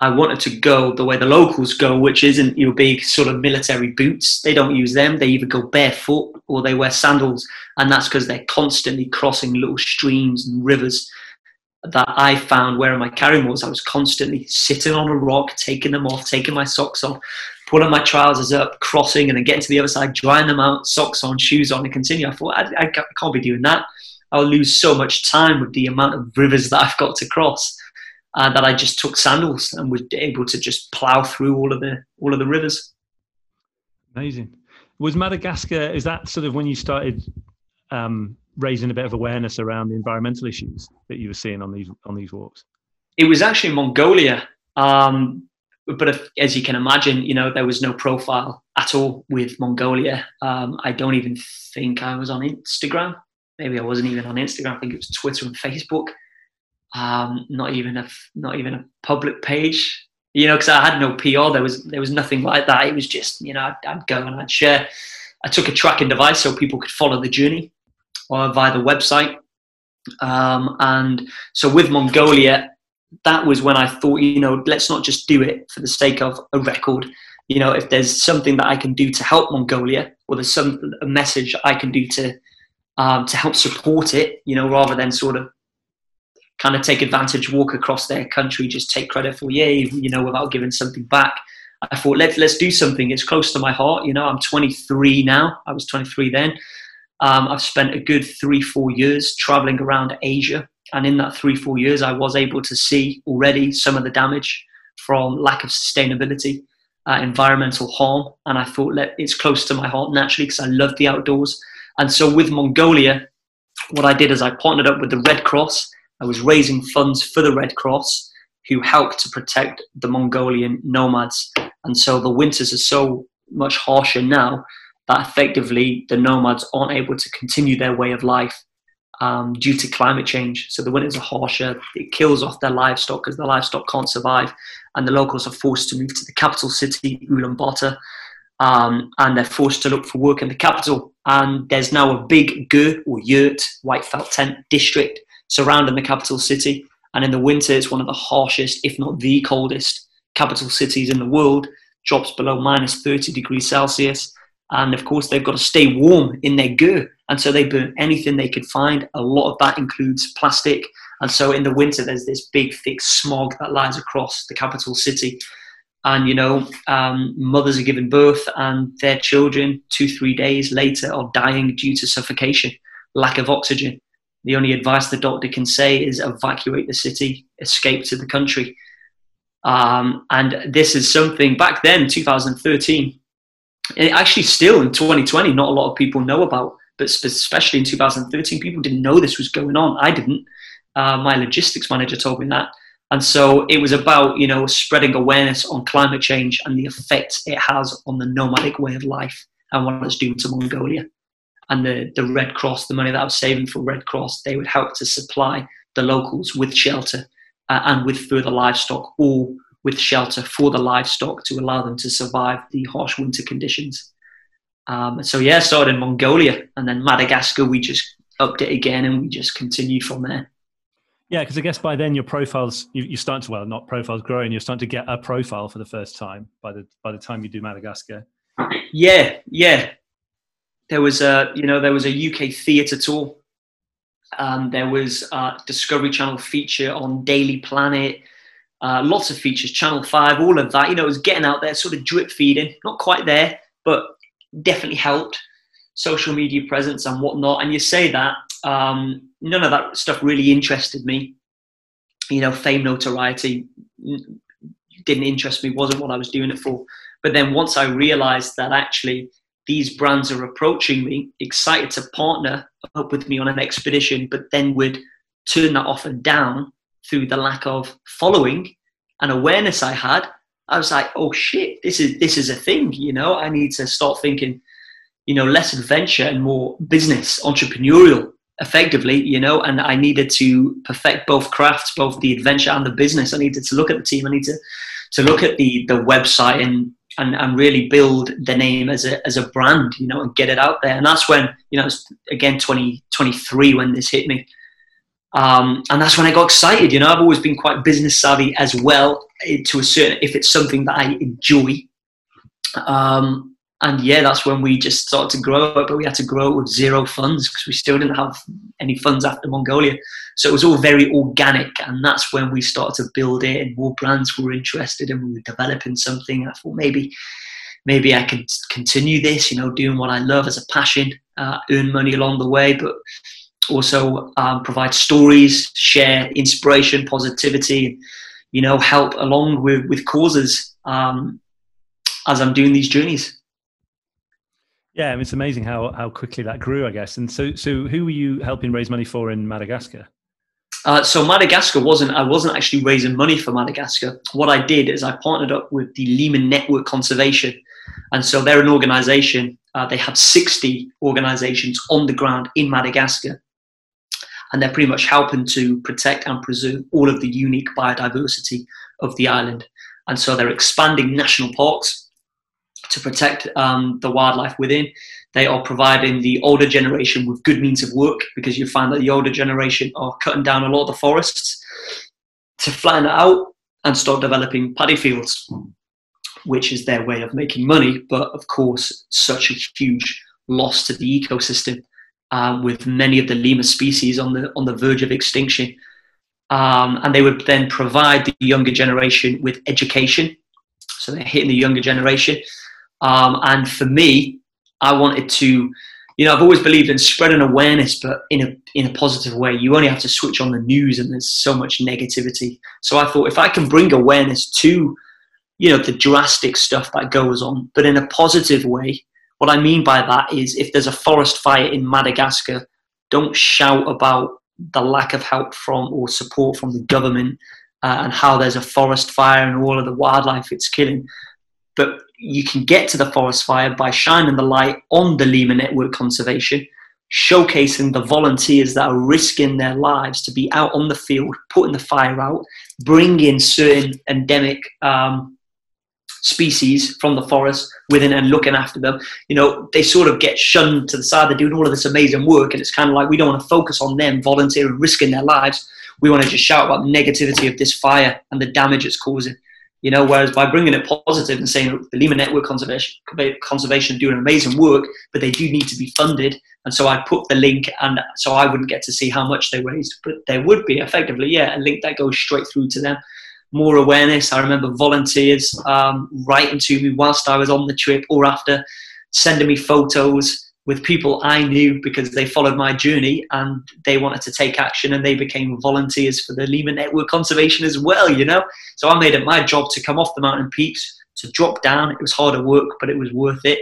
S4: I wanted to go the way the locals go, which isn't your big sort of military boots. They don't use them. They either go barefoot or they wear sandals. And that's because they're constantly crossing little streams and rivers that I found wearing my Karrimors. I was constantly sitting on a rock, taking them off, taking my socks off, pulling my trousers up, crossing, and then getting to the other side, drying them out, socks on, shoes on, and continue. I thought, I, I can't be doing that. I'll lose so much time with the amount of rivers that I've got to cross. Uh, that I just took sandals and was able to just plow through all of the all of the rivers.
S3: Amazing. Was Madagascar? Is that sort of when you started um, raising a bit of awareness around the environmental issues that you were seeing on these on these walks?
S4: It was actually Mongolia, um, but if, as you can imagine, you know there was no profile at all with Mongolia. Um, I don't even think I was on Instagram maybe I wasn't even on Instagram. I think it was Twitter and Facebook. Um, not even a not even a public page. You know, because I had no PR. There was there was nothing like that. It was just you know I'd, I'd go and I'd share. I took a tracking device so people could follow the journey, or via the website. Um, and so with Mongolia, that was when I thought, you know, let's not just do it for the sake of a record. You know, if there's something that I can do to help Mongolia, or there's some a message I can do to um, to help support it, you know, rather than sort of kind of take advantage, walk across their country, just take credit for yay, you know, without giving something back. I thought let's let's do something. It's close to my heart. You know, I'm 23 now. I was 23 then. Um, I've spent a good three four years traveling around Asia, and in that three four years, I was able to see already some of the damage from lack of sustainability, uh, environmental harm, and I thought let it's close to my heart naturally because I love the outdoors. And so with Mongolia, what I did is I partnered up with the Red Cross. I was raising funds for the Red Cross, who helped to protect the Mongolian nomads and so the winters are so much harsher now that effectively the nomads aren't able to continue their way of life um, due to climate change. So the winters are harsher, it kills off their livestock because the livestock can't survive, and the locals are forced to move to the capital city, Ulaanbaatar, um, and they're forced to look for work in the capital. And there's now a big ger or yurt, white felt tent district surrounding the capital city. And in the winter, it's one of the harshest, if not the coldest capital cities in the world drops below minus 30 degrees Celsius. And of course, they've got to stay warm in their ger. And so they burn anything they could find. A lot of that includes plastic. And so in the winter, there's this big, thick smog that lies across the capital city. And, you know, um, mothers are giving birth and their children, two, three days later, are dying due to suffocation, lack of oxygen. The only advice the doctor can say is evacuate the city, escape to the country. Um, and this is something back then, 2013, and actually still in 2020, not a lot of people know about, but especially in 2013, people didn't know this was going on. I didn't. Uh, my logistics manager told me that. And so it was about, you know, spreading awareness on climate change and the effect it has on the nomadic way of life and what it's doing to Mongolia. And the, the Red Cross, the money that I was saving for Red Cross, they would help to supply the locals with shelter uh, and with further livestock or with shelter for the livestock to allow them to survive the harsh winter conditions. Um, so yeah, started in Mongolia and then Madagascar. We just upped it again and we just continued from there.
S3: Yeah, because I guess by then your profiles you, you start to well not profiles growing. You're starting to get a profile for the first time by the by the time you do Madagascar.
S4: Yeah, yeah. There was a you know there was a UK theatre tour um, there was a Discovery Channel feature on Daily Planet, uh, lots of features, Channel 5, all of that. You know, it was getting out there, sort of drip feeding. Not quite there, but definitely helped. Social media presence and whatnot. And you say that, um, none of that stuff really interested me. You know, fame, notoriety didn't interest me, wasn't what I was doing it for. But then once I realized that actually these brands are approaching me, excited to partner up with me on an expedition, but then would turn that offer down through the lack of following and awareness I had. I was like, oh shit, this is this is a thing, you know. I need to start thinking, you know, less adventure and more business, entrepreneurial, effectively, you know. And I needed to perfect both crafts, both the adventure and the business. I needed to look at the team. I need to to look at the the website and and, and really build the name as a, as a brand, you know, and get it out there. And that's when, you know, it's again 2023 when this hit me. Um, and that's when I got excited. You know, I've always been quite business savvy as well, eh, to a certain if it's something that I enjoy. Um, and yeah, that's when we just started to grow it, but we had to grow it with zero funds because we still didn't have any funds after Mongolia. So it was all very organic, and that's when we started to build it, and more brands were interested, and we were developing something. I thought maybe, maybe I could continue this, you know, doing what I love as a passion, uh, earn money along the way, but also um, provide stories, share inspiration, positivity, you know, help along with with causes um, as I'm doing these journeys.
S3: Yeah, it's amazing how how quickly that grew, I guess. And so, so who were you helping raise money for in Madagascar?
S4: Uh, so Madagascar wasn't. I wasn't actually raising money for Madagascar. What I did is I partnered up with the Lemur Network Conservation, and so they're an organisation. Uh, they have 60 organisations on the ground in Madagascar, and they're pretty much helping to protect and preserve all of the unique biodiversity of the island. And so they're expanding national parks to protect um, the wildlife within. They are providing the older generation with good means of work because you find that the older generation are cutting down a lot of the forests to flatten it out and start developing paddy fields, which is their way of making money. But of course, such a huge loss to the ecosystem, um, with many of the lemur species on the on the verge of extinction. Um, and they would then provide the younger generation with education. So they're hitting the younger generation. Um, and for me, I wanted to, you know, I've always believed in spreading awareness, but in a in a positive way. You only have to switch on the news, and there's so much negativity. So I thought if I can bring awareness to, you know, the drastic stuff that goes on, but in a positive way. What I mean by that is, if there's a forest fire in Madagascar, don't shout about the lack of help from or support from the government uh, and how there's a forest fire and all of the wildlife it's killing. But you can get to the forest fire by shining the light on the lemur network conservation, showcasing the volunteers that are risking their lives to be out on the field, putting the fire out, bringing certain endemic um, species from the forest within and looking after them. You know, they sort of get shunned to the side. They're doing all of this amazing work, and it's kind of like we don't want to focus on them volunteering, risking their lives. We want to just shout about the negativity of this fire and the damage it's causing. You know, whereas by bringing it positive and saying the Lemur Network Conservation Conservation doing amazing work, but they do need to be funded, and so I put the link, and so I wouldn't get to see how much they raised, but there would be effectively, yeah, a link that goes straight through to them. More awareness. I remember volunteers um, writing to me whilst I was on the trip or after, sending me photos with people I knew because they followed my journey and they wanted to take action and they became volunteers for the Lemur Network Conservation as well, you know? So I made it my job to come off the mountain peaks, to drop down. It was harder work, but it was worth it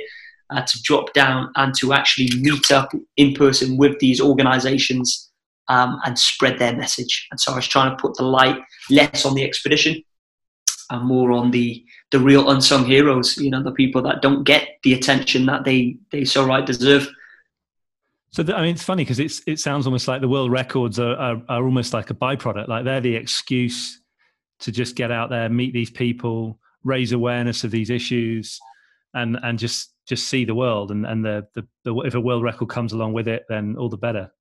S4: uh, to drop down and to actually meet up in person with these organizations um, and spread their message. And so I was trying to put the light less on the expedition and more on the the real unsung heroes, you know, the people that don't get the attention that they they so right deserve.
S3: So the, I mean, it's funny because it's it sounds almost like the world records are, are, are almost like a byproduct. Like they're the excuse to just get out there, meet these people, raise awareness of these issues, and and just just see the world. And and the, the, the if a world record comes along with it, then all the better.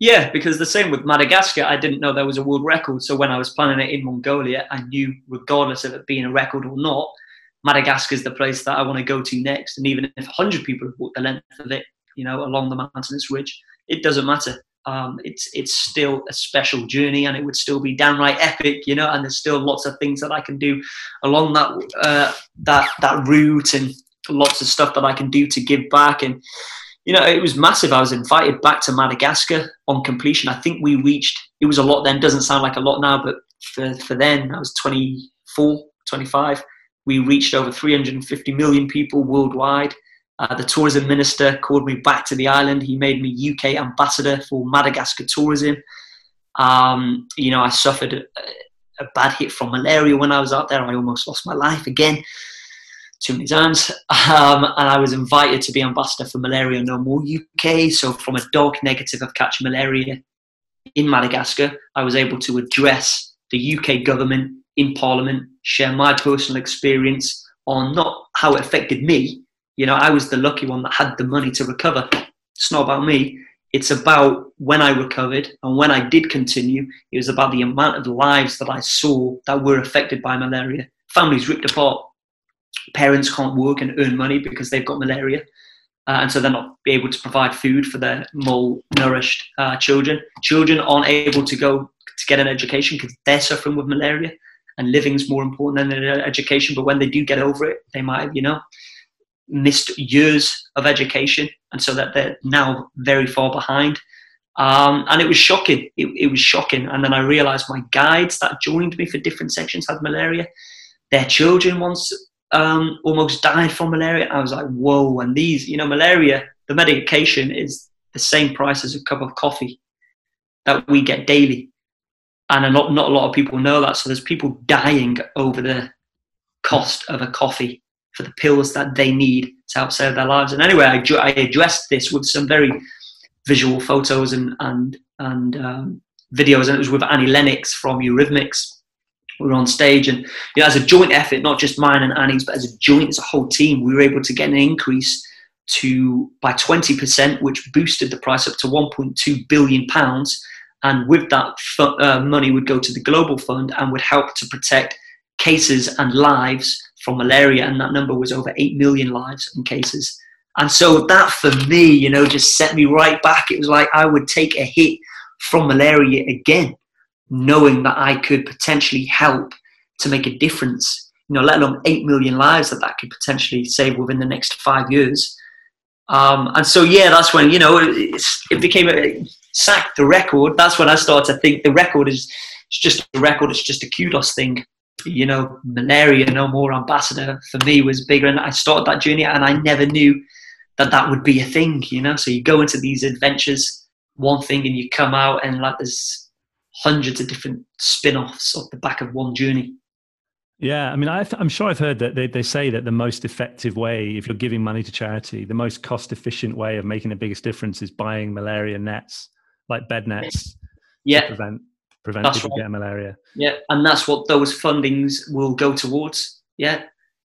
S4: Yeah, because the same with Madagascar, I didn't know there was a world record. So when I was planning it in Mongolia, I knew, regardless of it being a record or not, Madagascar is the place that I want to go to next. And even if 100 people have walked the length of it, you know, along the mountainous ridge, it doesn't matter. Um, it's it's still a special journey, and it would still be downright epic, you know. And there's still lots of things that I can do along that uh, that that route, and lots of stuff that I can do to give back. And you know, it was massive. I was invited back to Madagascar on completion. I think we reached, it was a lot then, doesn't sound like a lot now, but for, for then, I was 24, 25. We reached over 350 million people worldwide. Uh, the tourism minister called me back to the island. He made me UK ambassador for Madagascar tourism. Um, you know, I suffered a, a, bad hit from malaria when I was out there. I almost lost my life again too many times. Um, and I was invited to be ambassador for Malaria No More UK. So, from a dog negative of catching malaria in Madagascar, I was able to address the UK government in Parliament, share my personal experience on not how it affected me. You know, I was the lucky one that had the money to recover. It's not about me. It's about when I recovered and when I did continue, it was about the amount of lives that I saw that were affected by malaria. Families ripped apart, parents can't work and earn money because they've got malaria. Uh, and so they're not able to provide food for their malnourished uh, children. Children aren't able to go to get an education because they're suffering with malaria, and living's more important than their education. But when they do get over it, they might, you know, missed years of education, and so that they're now very far behind. Um, and it was shocking. It, it was shocking. And then I realised my guides that joined me for different sections had malaria. Their children once um, almost died from malaria. I was like, whoa. And these, you know, malaria, the medication is the same price as a cup of coffee that we get daily. And a lot, not a lot of people know that. So there's people dying over the cost of a coffee for the pills that they need to help save their lives. And anyway, I, I addressed this with some very visual photos and and and um, videos, and it was with Annie Lennox from Eurythmics. We were on stage, and you know, as a joint effort, not just mine and Annie's, but as a joint, as a whole team, we were able to get an increase to by 20%, which boosted the price up to 1.2 billion pounds. And with that uh, money would go to the Global Fund and would help to protect cases and lives from malaria. And that number was over 8 million lives and cases. And so that for me, you know, just set me right back. It was like I would take a hit from malaria again, knowing that I could potentially help to make a difference, you know, let alone 8 million lives that that could potentially save within the next five years. Um, and so, yeah, that's when, you know, it became a sack the record. That's when I started to think the record is it's just a record. It's just a kudos thing. You know, malaria, no more ambassador for me was bigger. And I started that journey and I never knew that that would be a thing, you know? So you go into these adventures, one thing, and you come out and like there's hundreds of different spin offs off the back of one journey.
S3: Yeah, I mean, I am sure I've heard that they, they say that the most effective way, if you're giving money to charity, the most cost efficient way of making the biggest difference is buying malaria nets, like bed nets,
S4: yeah,
S3: to prevent prevent that's people right. getting malaria.
S4: Yeah, and that's what those fundings will go towards. Yeah,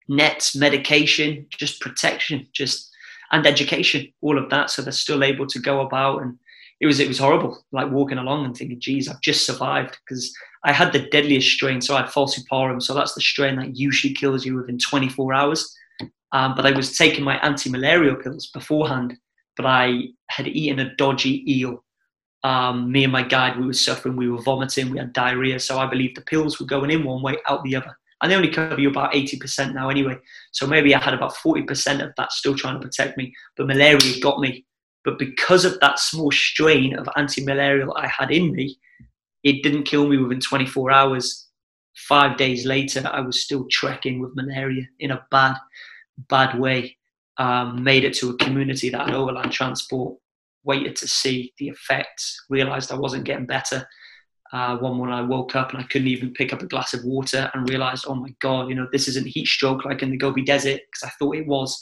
S4: nets, medication, just protection, just and education, all of that. So they're still able to go about and it was it was horrible, like walking along and thinking, geez, I've just survived because I had the deadliest strain. So I had falciparum. So that's the strain that usually kills you within 24 hours. Um, but I was taking my anti-malarial pills beforehand, but I had eaten a dodgy eel. Um, me and my guide, we were suffering, we were vomiting, we had diarrhea. So I believe the pills were going in one way, out the other. And they only cover you about 80% now anyway. So maybe I had about 40% of that still trying to protect me. But malaria got me. But because of that small strain of anti-malarial I had in me, it didn't kill me within 24 hours. Five days later, I was still trekking with malaria in a bad, bad way. Um, made it to a community that had overland transport, waited to see the effects, realized I wasn't getting better. Uh, one morning I woke up and I couldn't even pick up a glass of water and realized, oh my God, you know, this isn't heat stroke like in the Gobi Desert because I thought it was.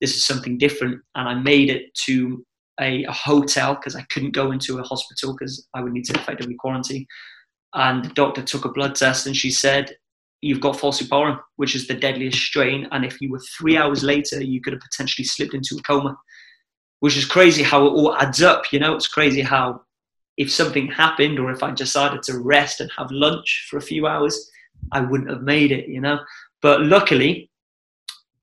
S4: This is something different. And I made it to a, a hotel because I couldn't go into a hospital because I would need to effectively quarantine. And the doctor took a blood test and she said, You've got falciparum, which is the deadliest strain. And if you were three hours later, you could have potentially slipped into a coma, which is crazy how it all adds up. You know, it's crazy how if something happened or if I decided to rest and have lunch for a few hours, I wouldn't have made it, you know. But luckily,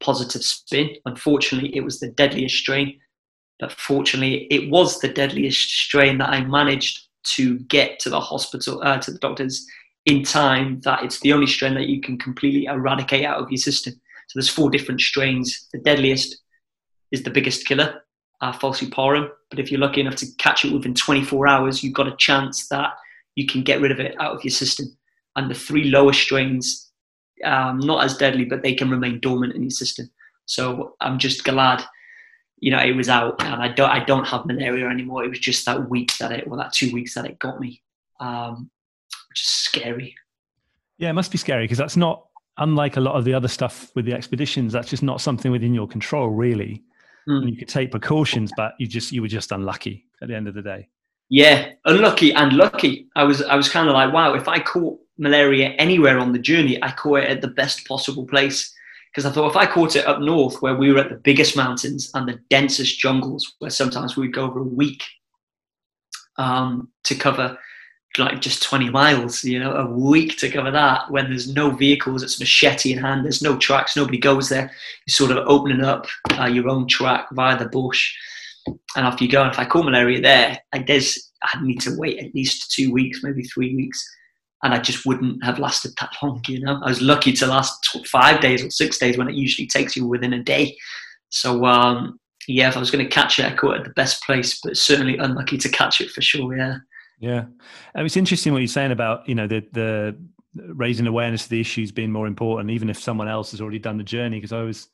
S4: positive spin. Unfortunately, it was the deadliest strain. But fortunately, it was the deadliest strain that I managed to get to the hospital, uh, to the doctors in time. That it's the only strain that you can completely eradicate out of your system. So there's four different strains. The deadliest is the biggest killer, uh, falciparum. But if you're lucky enough to catch it within 24 hours, you've got a chance that you can get rid of it out of your system. And the three lower strains, um, not as deadly, but they can remain dormant in your system. So I'm just glad you know, it was out, and I don't I don't have malaria anymore. It was just that week that it, well, that two weeks that it got me, um, which is scary.
S3: Yeah, it must be scary because that's not unlike a lot of the other stuff with the expeditions. That's just not something within your control, really. Mm. You could take precautions, but you just you were just unlucky at the end of the day.
S4: Yeah, unlucky and lucky. I was I was kind of like, wow, if I caught malaria anywhere on the journey, I caught it at the best possible place because I thought if I caught it up north where we were at the biggest mountains and the densest jungles, where sometimes we'd go over a week um, to cover like just 20 miles, you know, a week to cover that when there's no vehicles, it's machete in hand, there's no tracks, nobody goes there. You're sort of opening up uh, your own track via the bush. And off you go. And if I caught malaria there, I, there's, I'd need to wait at least two weeks, maybe three weeks and I just wouldn't have lasted that long. You know, I was lucky to last five days or six days when it usually takes you within a day. So um, yeah, if I was going to catch it, I caught it at the best place, but certainly unlucky to catch it for sure. Yeah.
S3: Yeah, and it's interesting what you're saying about you know the the raising awareness of the issues being more important, even if someone else has already done the journey. Because I was,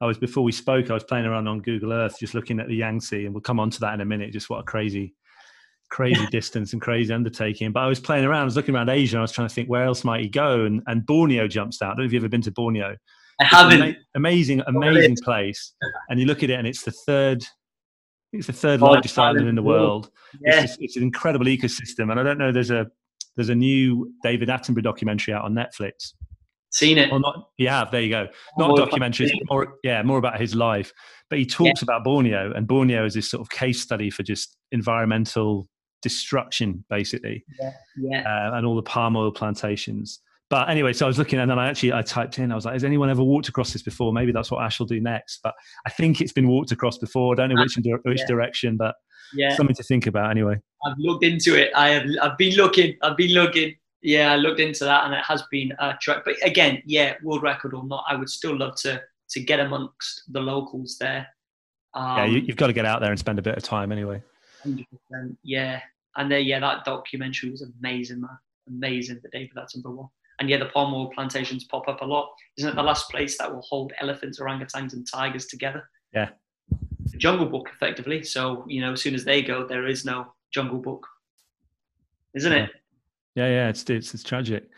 S3: I was before we spoke, I was playing around on Google Earth, just looking at the Yangtze, and we'll come on to that in a minute. Just what a crazy crazy distance and crazy undertaking. But I was playing around, I was looking around Asia, and I was trying to think where else might he go, and, and Borneo jumps out. I don't know if you've ever been to Borneo.
S4: I haven't.
S3: amazing, oh, amazing place. And you look at it, and it's the third, It's the third
S4: Oh,
S3: largest
S4: island
S3: island in the
S4: world. Yeah.
S3: It's, just, it's an incredible ecosystem, and I don't know. There's a there's a new David Attenborough documentary out on Netflix.
S4: Seen it.
S3: Or not? Yeah, there you go. Not a documentary. It's more, yeah, more about his life. But he talks about Borneo, and Borneo is this sort of case study for just environmental destruction, basically,
S4: Yeah.
S3: uh, and all the palm oil plantations. But anyway, so I was looking, and then I actually I typed in. I was like, "Has anyone ever walked across this before? Maybe that's what Ash will do next." But I think it's been walked across before. I don't know which dir- which
S4: Yeah.
S3: direction, but
S4: Yeah.
S3: something to think about anyway.
S4: I've looked into it. I have. I've been looking. I've been looking. Yeah, I looked into that, and it has been a track. But again, yeah, world record or not, I would still love to to get amongst the locals there. Um,
S3: yeah, you, you've got to get out there and spend a bit of time anyway.
S4: 100%. Yeah, and then yeah, that documentary was amazing, man. Amazing, the David Attenborough one. And yeah, the palm oil plantations pop up a lot. Isn't it the last place that will hold elephants, orangutans, and tigers together?
S3: Yeah.
S4: The Jungle Book, effectively. So you know, as soon as they go, there is no Jungle Book, isn't it?
S3: Yeah, yeah, it's it's, it's tragic.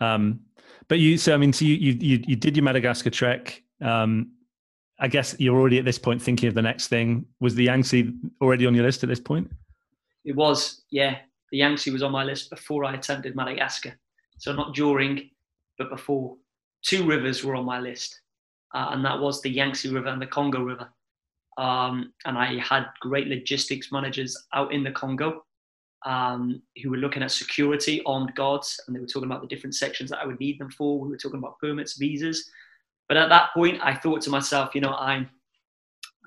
S3: Um, but you, so I mean, so you you you, you did your Madagascar trek. Um, I guess you're already at this point thinking of the next thing. Was the Yangtze already on your list at this point?
S4: It was, yeah. The Yangtze was on my list before I attempted Madagascar. So not during, but before. Two rivers were on my list, uh, and that was the Yangtze River and the Congo River. Um, and I had great logistics managers out in the Congo um, who were looking at security, armed guards, and they were talking about the different sections that I would need them for. We were talking about permits, visas. But at that point, I thought to myself, you know, I'm,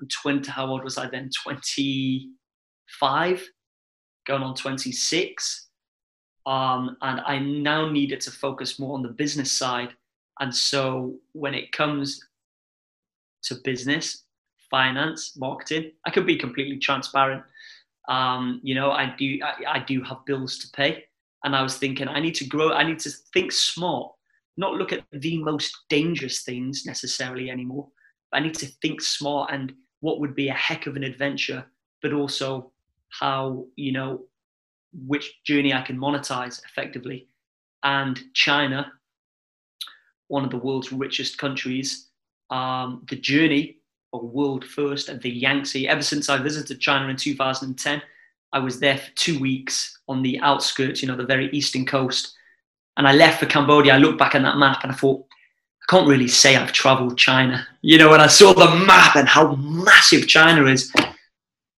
S4: I'm 20, how old was I then? 25, going on 26. Um, and I now needed to focus more on the business side. And so when it comes to business, finance, marketing, I could be completely transparent. Um, you know, I do I, I do have bills to pay. And I was thinking I need to grow, I need to think smart, not look at the most dangerous things necessarily anymore. I need to think smart and what would be a heck of an adventure, but also how, you know, which journey I can monetize effectively. And China, one of the world's richest countries, um, the journey of world first at the Yangtze. Ever since I visited China in 2010, I was there for two weeks on the outskirts, you know, the very eastern coast. And I left for Cambodia. I looked back at that map and I thought, I can't really say I've traveled China. You know, when I saw the map and how massive China is,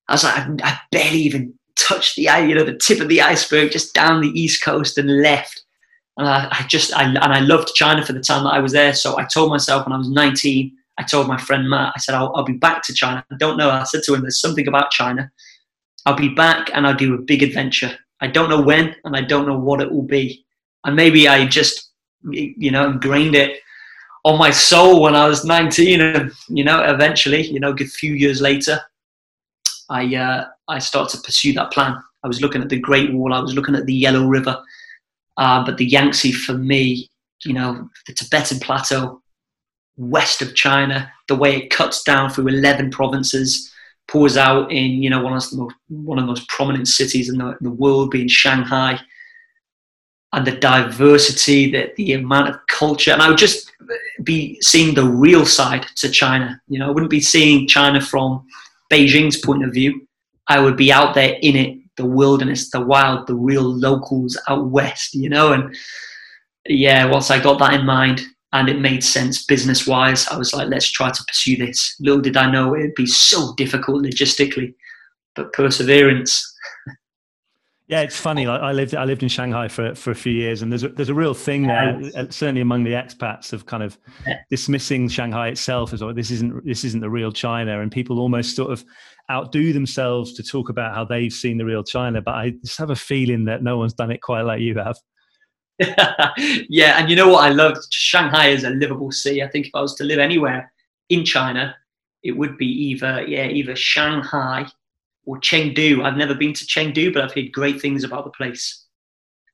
S4: I was like, I, I barely even touched the, you know, the tip of the iceberg, just down the east coast and left. And I, I just, I, and I loved China for the time that I was there. So I told myself when I was 19, I told my friend Matt, I said, I'll, I'll be back to China. I don't know. I said to him, there's something about China. I'll be back and I'll do a big adventure. I don't know when and I don't know what it will be. And maybe I just, you know, ingrained it on my soul when I was 19. And, you know, eventually, you know, a few years later, I, uh, I started to pursue that plan. I was looking at the Great Wall, I was looking at the Yellow River. Uh, but the Yangtze for me, you know, the Tibetan Plateau, west of China, the way it cuts down through 11 provinces, pours out in, you know, one of the most, one of the most prominent cities in the, in the world, being Shanghai, and the diversity, the, the amount of culture. And I would just be seeing the real side to China. You know, I wouldn't be seeing China from Beijing's point of view. I would be out there in it, the wilderness, the wild, the real locals out west, you know. And yeah, once I got that in mind and it made sense business wise, I was like, let's try to pursue this. Little did I know it'd be so difficult logistically, but perseverance.
S3: Yeah, it's funny. Like I lived, I lived in Shanghai for, for a few years, and there's a, there's a real thing there, uh, certainly among the expats, of kind of dismissing Shanghai itself as oh, this isn't this isn't the real China, and people almost sort of outdo themselves to talk about how they've seen the real China. But I just have a feeling that no one's done it quite like you have.
S4: yeah, and you know what I love? Shanghai is a livable city. I think if I was to live anywhere in China, it would be either yeah, either Shanghai or Chengdu. I've never been to Chengdu, but I've heard great things about the place.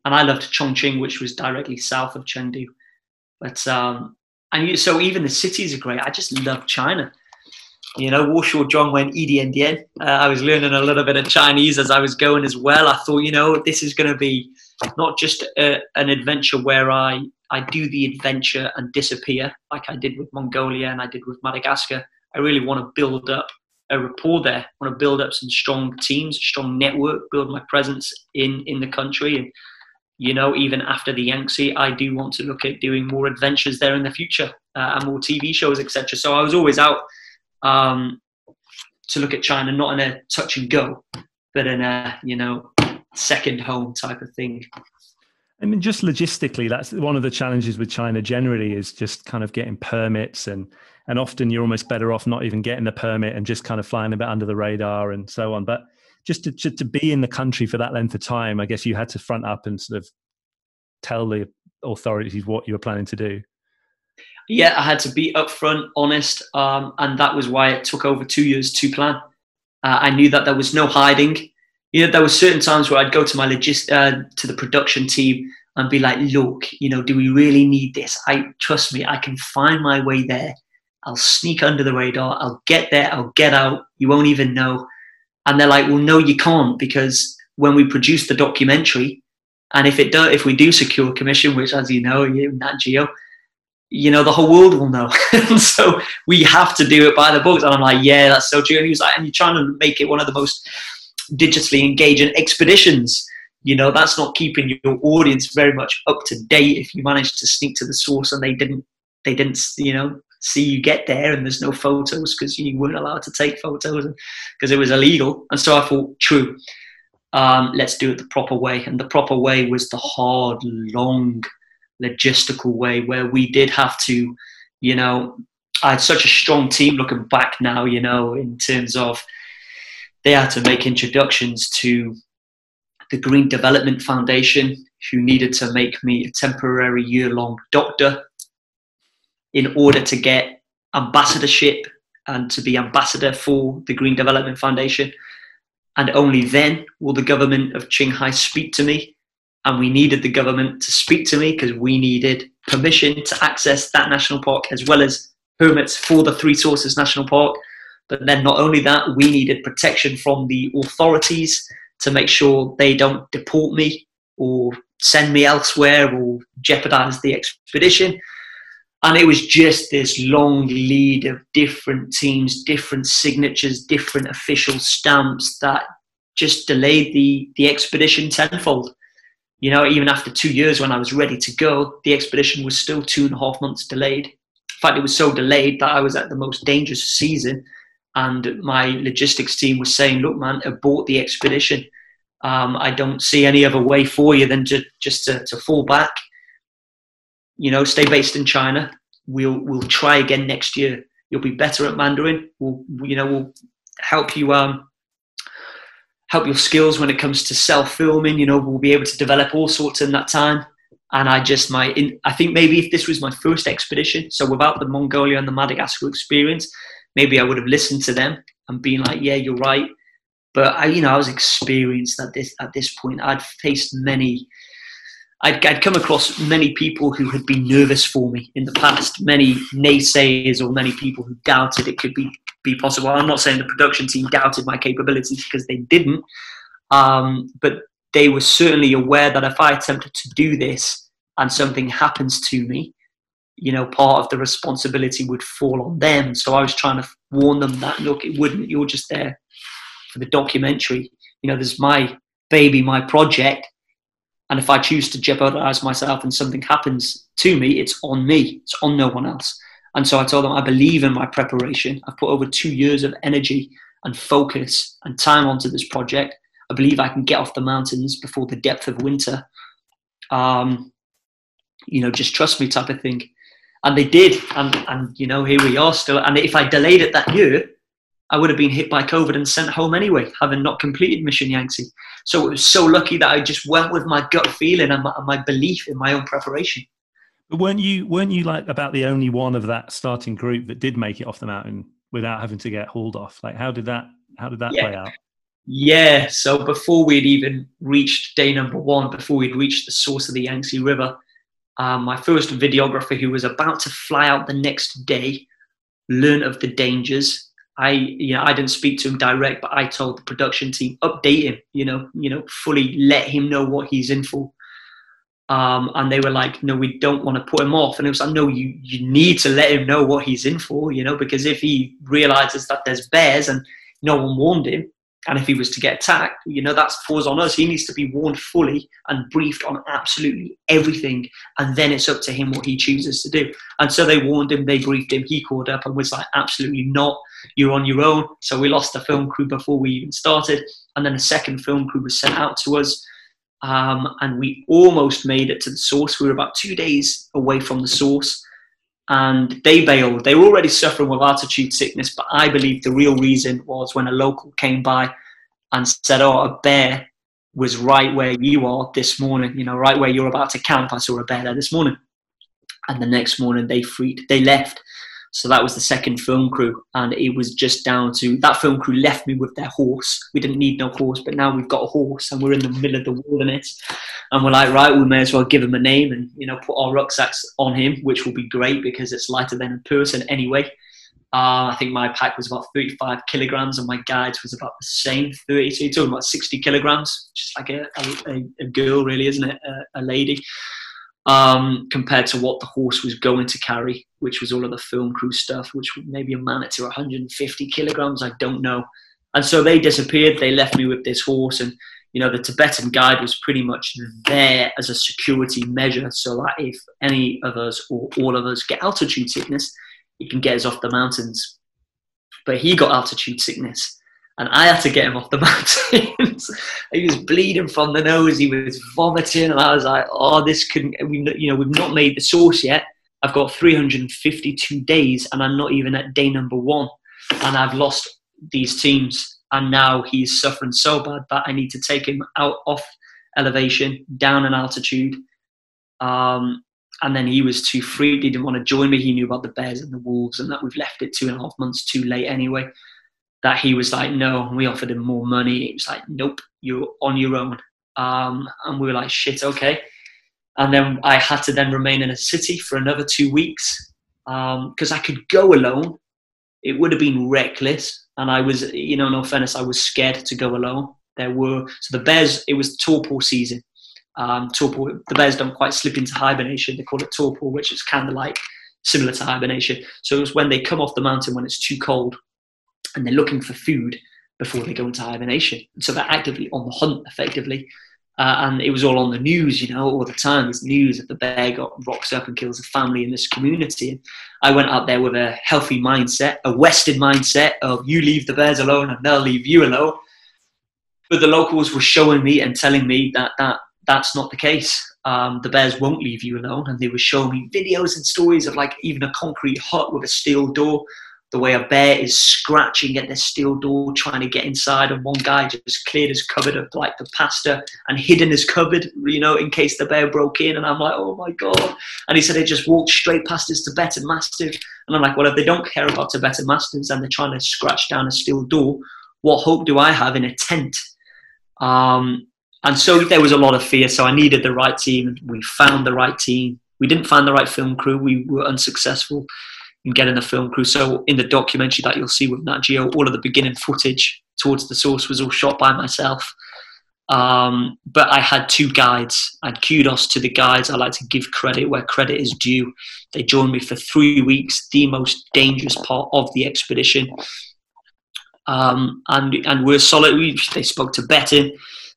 S4: And I loved Chongqing, which was directly south of Chengdu. But um, and so even the cities are great. I just love China. You know, Warshaw Zhong went Dian. Uh, I was learning a little bit of Chinese as I was going as well. I thought, you know, this is going to be not just a, an adventure where I, I do the adventure and disappear like I did with Mongolia and I did with Madagascar. I really want to build up a rapport there. I want to build up some strong teams, strong network, build my presence in in the country, and you know, even after the Yangtze, I do want to look at doing more adventures there in the future uh, and more TV shows, etc. So I was always out um, to look at China, not in a touch and go, but in a you know second home type of thing.
S3: I mean, just logistically, that's one of the challenges with China generally is just kind of getting permits and and often you're almost better off not even getting the permit and just kind of flying a bit under the radar and so on. But just to, to, to be in the country for that length of time, I guess you had to front up and sort of tell the authorities what you were planning to do.
S4: Yeah, I had to be upfront, honest, um, and that was why it took over two years to plan. Uh, I knew that there was no hiding. You know, there were certain times where I'd go to my logist uh, to the production team and be like, "Look, you know, do we really need this? I trust me, I can find my way there. I'll sneak under the radar. I'll get there. I'll get out. You won't even know." And they're like, "Well, no, you can't because when we produce the documentary, and if it do, if we do secure commission, which, as you know, you Nat Geo, you know, the whole world will know. and so we have to do it by the books. And I'm like, yeah, that's so true. And he was like, and you're trying to make it one of the most digitally engaging expeditions. You know, that's not keeping your audience very much up to date if you manage to sneak to the source and they didn't, they didn't, you know, see you get there and there's no photos because you weren't allowed to take photos because it was illegal. And so I thought, true, um, let's do it the proper way. And the proper way was the hard, long, logistical way where we did have to, you know, I had such a strong team looking back now, you know, in terms of they had to make introductions to the Green Development Foundation, who needed to make me a temporary year long doctor in order to get ambassadorship and to be ambassador for the Green Development Foundation. And only then will the government of Qinghai speak to me and we needed the government to speak to me because we needed permission to access that national park as well as permits for the Three Sources National Park. But then, not only that, we needed protection from the authorities to make sure they don't deport me or send me elsewhere or jeopardize the expedition. And it was just this long lead of different teams, different signatures, different official stamps that just delayed the, the expedition tenfold you know, even after two years when I was ready to go, the expedition was still two and a half months delayed. In fact, it was so delayed that I was at the most dangerous season. And my logistics team was saying, look, man, abort the expedition. Um, I don't see any other way for you than to, just to, to fall back. You know, stay based in China. We'll, we'll try again next year. You'll be better at Mandarin. We'll, you know, we'll help you um, help your skills when it comes to self filming. You know, we'll be able to develop all sorts in that time. And I just might, in, I think maybe if this was my first expedition, so without the Mongolia and the Madagascar experience, maybe I would have listened to them and been like, yeah, you're right. But I, you know, I was experienced at this at this point. I'd faced many. I'd, I'd come across many people who had been nervous for me in the past, many naysayers or many people who doubted it could be be possible. I'm not saying the production team doubted my capabilities because they didn't, um, but they were certainly aware that if I attempted to do this and something happens to me, you know, part of the responsibility would fall on them. So I was trying to warn them that look, it wouldn't. You're just there for the documentary. You know, there's my baby, my project, and if I choose to jeopardize myself and something happens to me, it's on me. It's on no one else. And so I told them, I believe in my preparation. I've put over two years of energy and focus and time onto this project. I believe I can get off the mountains before the depth of winter. Um, you know, just trust me, type of thing. And they did, and and you know, here we are still. And if I delayed it that year, I would have been hit by COVID and sent home anyway, having not completed Mission Yangtze. So it was so lucky that I just went with my gut feeling and my, and my belief in my own preparation.
S3: But weren't you weren't you like about the only one of that starting group that did make it off the mountain without having to get hauled off? Like how did that how did that yeah. play out?
S4: Yeah, so before we'd even reached day number one, before we'd reached the source of the Yangtze River, um, my first videographer, who was about to fly out the next day, learned of the dangers. I, you know, I didn't speak to him direct, but I told the production team update him. You know, you know, fully let him know what he's in for. Um, and they were like, no, we don't want to put him off. And it was like, no, you, you need to let him know what he's in for, you know, because if he realizes that there's bears and no one warned him. And if he was to get attacked, you know, that falls on us. He needs to be warned fully and briefed on absolutely everything. And then it's up to him what he chooses to do. And so they warned him, they briefed him, he called up and was like, absolutely not. You're on your own. So we lost the film crew before we even started. And then a second film crew was sent out to us. Um, and we almost made it to the source. We were about two days away from the source and they bailed. They were already suffering with altitude sickness, but I believe the real reason was when a local came by and said, "Oh, a bear was right where you are this morning. You know, right where you're about to camp. I saw a bear there this morning." And the next morning, they freed. They left. So that was the second film crew, and it was just down to that film crew left me with their horse. We didn't need no horse, but now we've got a horse, and we're in the middle of the wilderness, and we're like, right, we may as well give him a name and you know put our rucksacks on him, which will be great because it's lighter than a person anyway. Uh, I think my pack was about 35 kilograms, and my guide's was about the same, 30. So you're talking about 60 kilograms, just like a, a, a girl, really, isn't it? A, a lady um, compared to what the horse was going to carry, which was all of the film crew stuff, which maybe amounted to 150 kilograms. I don't know. And so they disappeared. They left me with this horse, and you know the Tibetan guide was pretty much there as a security measure, so that if any of us or all of us get altitude sickness, he can get us off the mountains. But he got altitude sickness, and I had to get him off the mountains. he was bleeding from the nose. He was vomiting, and I was like, "Oh, this couldn't. We, you know, we've not made the source yet. I've got 352 days, and I'm not even at day number one, and I've lost these teams. And now he's suffering so bad that I need to take him out off elevation, down in altitude. Um, and then he was too freaked. He didn't want to join me. He knew about the bears and the wolves, and that we've left it two and a half months too late anyway that he was like, no, we offered him more money. He was like, nope, you're on your own. Um, and we were like, shit, okay. And then I had to then remain in a city for another two weeks because um, I could go alone. It would have been reckless. And I was, you know, no offense, I was scared to go alone. There were, so the bears, it was torpor season. Um, torpor, the bears don't quite slip into hibernation. They call it torpor, which is kind of like similar to hibernation. So it was when they come off the mountain when it's too cold and they're looking for food before they go into hibernation. So they're actively on the hunt, effectively. Uh, and it was all on the news, you know, all the time. There's news that the bear got rocks up and kills a family in this community. I went out there with a healthy mindset, a Western mindset of you leave the bears alone and they'll leave you alone. But the locals were showing me and telling me that, that that's not the case. Um, the bears won't leave you alone. And they were showing me videos and stories of like even a concrete hut with a steel door the way a bear is scratching at the steel door trying to get inside and one guy just cleared his cupboard of like the pasta and hid in his cupboard you know in case the bear broke in and i'm like oh my god. And he said he just walked straight past his tibetan mastiff and i'm like well if they don't care about tibetan mastiffs and they're trying to scratch down a steel door what hope do i have in a tent? Um, and so there was a lot of fear so i needed the right team. We found the right team. We didn't find the right film crew. We were unsuccessful and getting the film crew. So in the documentary that you'll see with Nat Geo, all of the beginning footage towards the source was all shot by myself. Um, but I had two guides, and kudos to the guides. I like to give credit where credit is due. They joined me for three weeks, the most dangerous part of the expedition. Um, and and we're solid. We, they spoke Tibetan.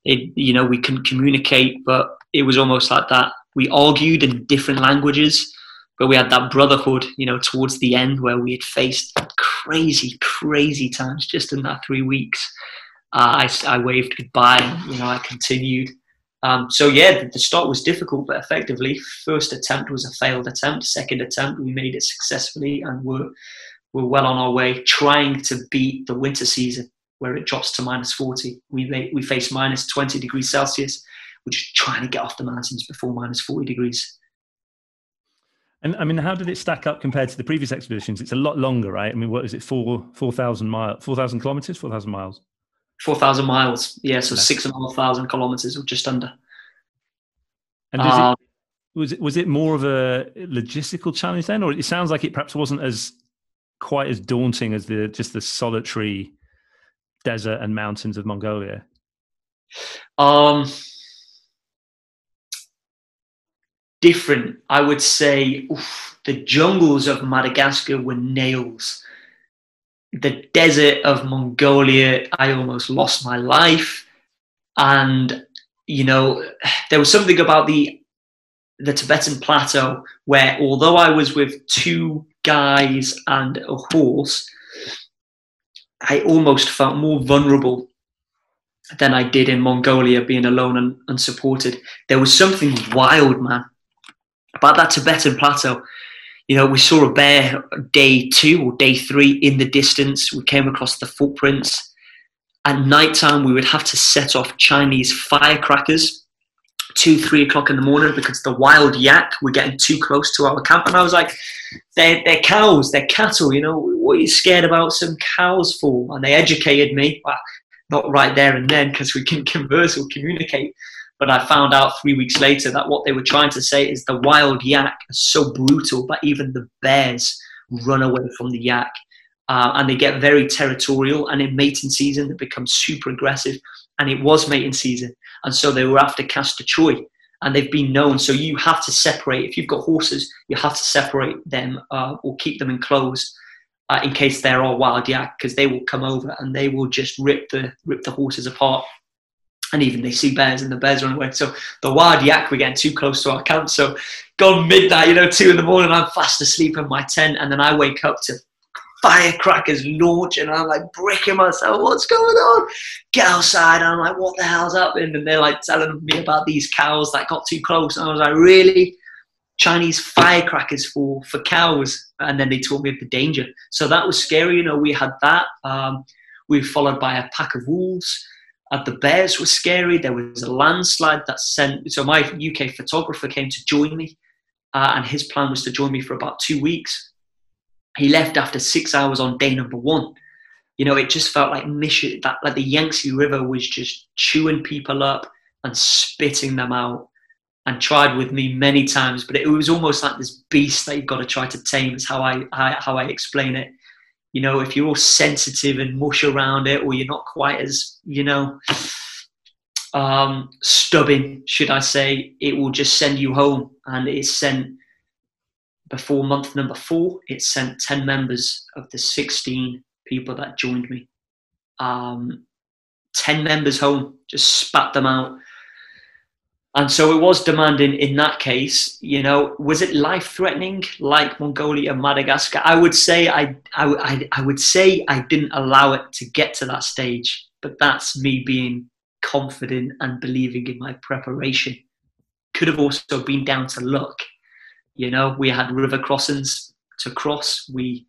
S4: They, you know, we couldn't communicate, but it was almost like that. We argued in different languages, but we had that brotherhood, you know, towards the end where we had faced crazy, crazy times just in that three weeks. Uh, I, I waved goodbye, and, you know, I continued. Um, so yeah, the start was difficult, but effectively, first attempt was a failed attempt. Second attempt, we made it successfully, and we're we're well on our way, trying to beat the winter season where it drops to minus 40. We we face minus 20 degrees Celsius, which is trying to get off the mountains before minus 40 degrees.
S3: And I mean, how did it stack up compared to the previous expeditions? It's a lot longer, right? I mean, what is it? Four four thousand miles, four thousand kilometers, four thousand miles.
S4: Four thousand miles, yeah. So yeah. six and a half thousand kilometers, or just under.
S3: And um, it, was it was it more of a logistical challenge then, or it sounds like it perhaps wasn't as quite as daunting as the just the solitary desert and mountains of Mongolia?
S4: Um, different. I would say oof, the jungles of Madagascar were nails. the desert of Mongolia, I almost lost my life. And, you know, there was something about the the Tibetan plateau where although I was with two guys and a horse, I almost felt more vulnerable than I did in Mongolia being alone and unsupported. There was something wild, man, about that Tibetan plateau you know, we saw a bear day two or day three in the distance. We came across the footprints. At night time, we would have to set off Chinese firecrackers two, three o'clock in the morning because the wild yak were getting too close to our camp. And I was like, they're, they're cows, they're cattle, you know, what are you scared about some cows for? And they educated me, well, not right there and then because we can converse or communicate. But I found out three weeks later that what they were trying to say is the wild yak is so brutal that even the bears run away from the yak. Uh, and they get very territorial. And in mating season, they become super aggressive. And it was mating season. And so they were after Castor. And they've been known. So you have to separate. If you've got horses, you have to separate them uh, or keep them enclosed. Uh, in case they're all wild yak, because they will come over and they will just rip the rip the horses apart and even they see bears and the bears run away. So the wild yak were getting too close to our camp. So gone midnight, you know, two in the morning, I'm fast asleep in my tent, and then I wake up to firecrackers launch, and I'm like breaking myself. What's going on? Get outside. I'm like, what the hell's happening? And they're like telling me about these cows that got too close. And I was like, really? Chinese firecrackers for for cows, and then they told me of the danger. So that was scary. You know, we had that. Um, we were followed by a pack of wolves. Uh, the bears were scary. There was a landslide that sent. So my UK photographer came to join me, uh, and his plan was to join me for about two weeks. He left after six hours on day number one. You know, it just felt like mission that like the Yangtze River was just chewing people up and spitting them out. And tried with me many times, but it was almost like this beast that you've got to try to tame. Is how I how I explain it you know, if you're all sensitive and mush around it, or you're not quite as, you know, um, stubborn, should I say, it will just send you home. And it sent, before month number four, it sent 10 members of the 16 people that joined me. Um, 10 members home, just spat them out and so it was demanding in that case you know was it life threatening like mongolia madagascar? I would say I, I i would say i didn't allow it to get to that stage but that's me being confident and believing in my preparation. Could have also been down to luck. You know we had river crossings to cross. We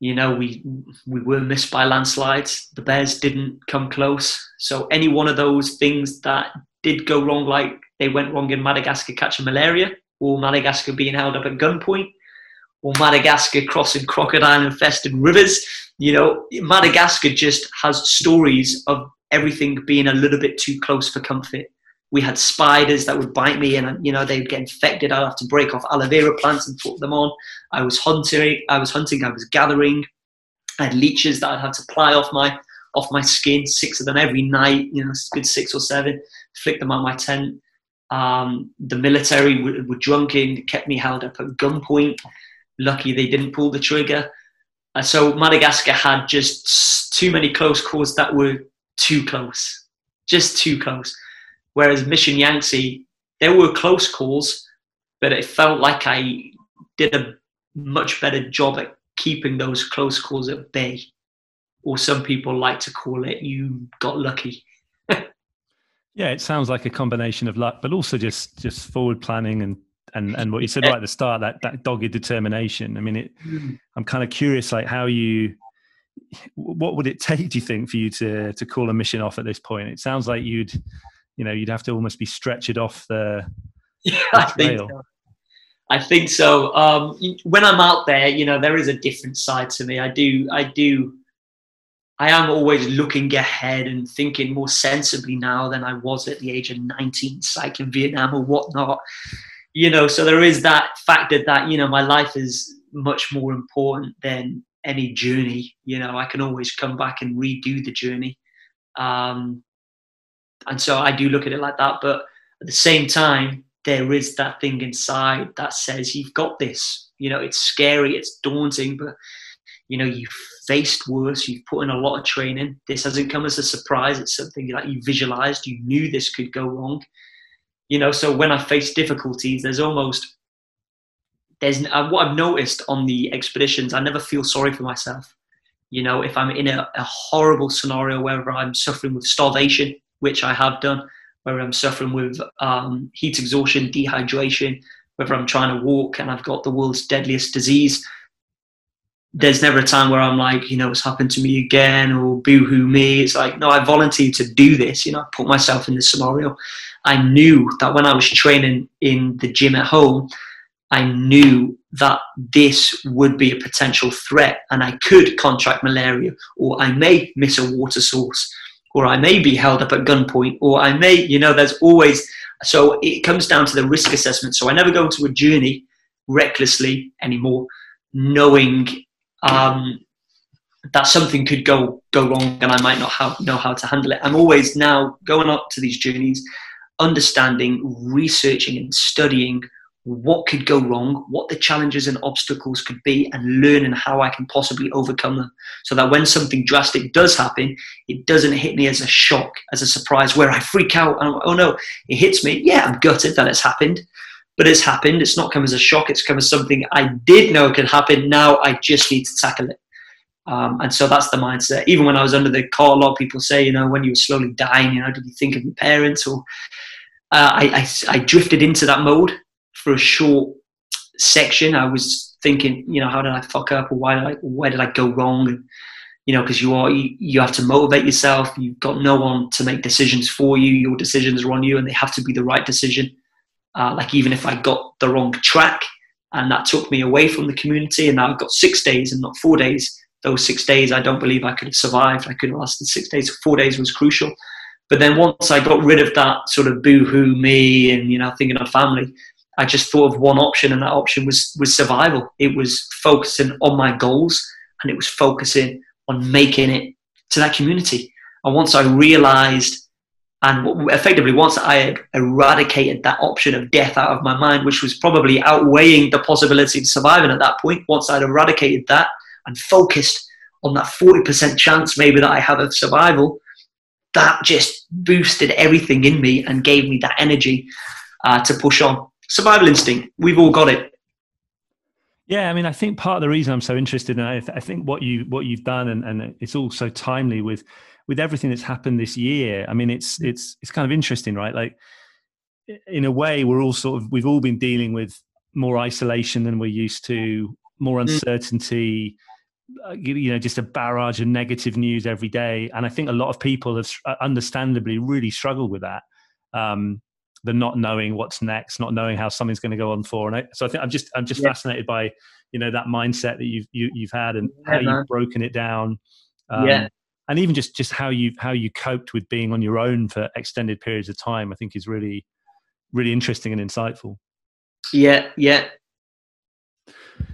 S4: you know we we were missed by landslides. The bears didn't come close. So any one of those things that did go wrong, like they went wrong in Madagascar catching malaria, or Madagascar being held up at gunpoint, or Madagascar crossing crocodile infested rivers. You know, Madagascar just has stories of everything being a little bit too close for comfort. We had spiders that would bite me, and you know they'd get infected. I'd have to break off aloe vera plants and put them on. I was hunting. I was hunting. I was gathering. I had leeches that I'd have to ply off my off my skin, six of them every night. You know, good six or seven flicked them on my tent. Um, the military were, were drunken, kept me held up at gunpoint. Lucky they didn't pull the trigger. Uh, so Madagascar had just too many close calls that were too close, just too close. Whereas Mission Yangtze, there were close calls, but it felt like I did a much better job at keeping those close calls at bay. Or some people like to call it, you got lucky.
S3: Yeah, it sounds like a combination of luck, but also just just forward planning and and and what you said right at the start that that dogged determination. I mean, it. Mm. I'm kind of curious, like how you. What would it take, do you think, for you to to call a mission off at this point? It sounds like you'd, you know, you'd have to almost be stretched off the.
S4: Yeah, the I think so. I think so. Um, when I'm out there, you know, there is a different side to me. I do, I do I am always looking ahead and thinking more sensibly now than I was at the age of 19, psych in Vietnam or whatnot. You know, so there is that factor that, you know, my life is much more important than any journey. You know, I can always come back and redo the journey. Um, and so I do look at it like that. But at the same time, there is that thing inside that says, you've got this. You know, it's scary, it's daunting, but You know, you've faced worse, you've put in a lot of training. This hasn't come as a surprise. It's something that you visualized, you knew this could go wrong. You know, so when I face difficulties, there's almost there's uh, what I've noticed on the expeditions, I never feel sorry for myself. You know, if I'm in a, a horrible scenario where I'm suffering with starvation, which I have done, where I'm suffering with um, heat exhaustion, dehydration, whether I'm trying to walk and I've got the world's deadliest disease, there's never a time where I'm like, you know, what's happened to me again or boo-hoo me. It's like, no, I volunteered to do this. You know, I put myself in this scenario. I knew that when I was training in the gym at home, I knew that this would be a potential threat and I could contract malaria or I may miss a water source or I may be held up at gunpoint or I may, you know, there's always, so it comes down to the risk assessment. So I never go into a journey recklessly anymore, knowing um, that something could go go wrong and I might not know how to handle it. I'm always now going up to these journeys, understanding, researching, and studying what could go wrong, what the challenges and obstacles could be, and learning how I can possibly overcome them. So that when something drastic does happen, it doesn't hit me as a shock, as a surprise, where I freak out and oh no, it hits me. Yeah, I'm gutted that it's happened, but it's happened. It's not come as a shock. It's come as something I did know could happen. Now I just need to tackle it. Um, and so that's the mindset. Even when I was under the car, a lot of people say, you know, when you were slowly dying, you know, did you think of your parents? Or uh, I, I, I drifted into that mode for a short section, I was thinking, you know, how did I fuck up, or why did I, where did I go wrong? And, you know, because you are you, you have to motivate yourself. You've got no one to make decisions for you. Your decisions are on you, and they have to be the right decision. Uh, like even if I got the wrong track, and that took me away from the community, and now I've got six days and not four days. Those six days, I don't believe I could have survived. I could have lasted six days. Four days was crucial. But then once I got rid of that sort of boo-hoo me and you know thinking of family, I just thought of one option, and that option was was survival. It was focusing on my goals, and it was focusing on making it to that community. And once I realised, and effectively once I had eradicated that option of death out of my mind, which was probably outweighing the possibility of surviving at that point, once I'd eradicated that and focused on that forty percent chance maybe that I have of survival, that just boosted everything in me and gave me that energy uh, to push on survival instinct. We've all got it.
S3: Yeah, I mean, I think part of the reason I'm so interested, and I, th- I think what you what you've done, and, and it's all so timely with with everything that's happened this year. I mean, it's it's it's kind of interesting, right? Like, in a way, we're all sort of we've all been dealing with more isolation than we're used to, more mm. uncertainty. Uh, you know, just a barrage of negative news every day, and I think a lot of people have uh, understandably really struggled with that. Um, the not knowing what's next, not knowing how something's going to go on for. And I, so I think I'm just I'm just yeah. fascinated by you know that mindset that you've you, have you have had and yeah, how man. you've broken it down. Um, yeah. And even just just how you how you coped with being on your own for extended periods of time, I think is really really interesting and insightful.
S4: Yeah, yeah.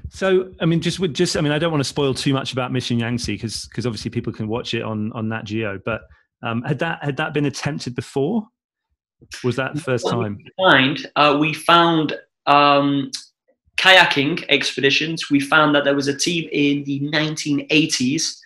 S3: So, I mean, just with just, I mean, I don't want to spoil too much about Mission Yangtze because because obviously people can watch it on on Nat Geo. But um, had that had that been attempted before? Was that the first time?
S4: Find, uh, we found um, kayaking expeditions. We found that there was a team in the 1980s.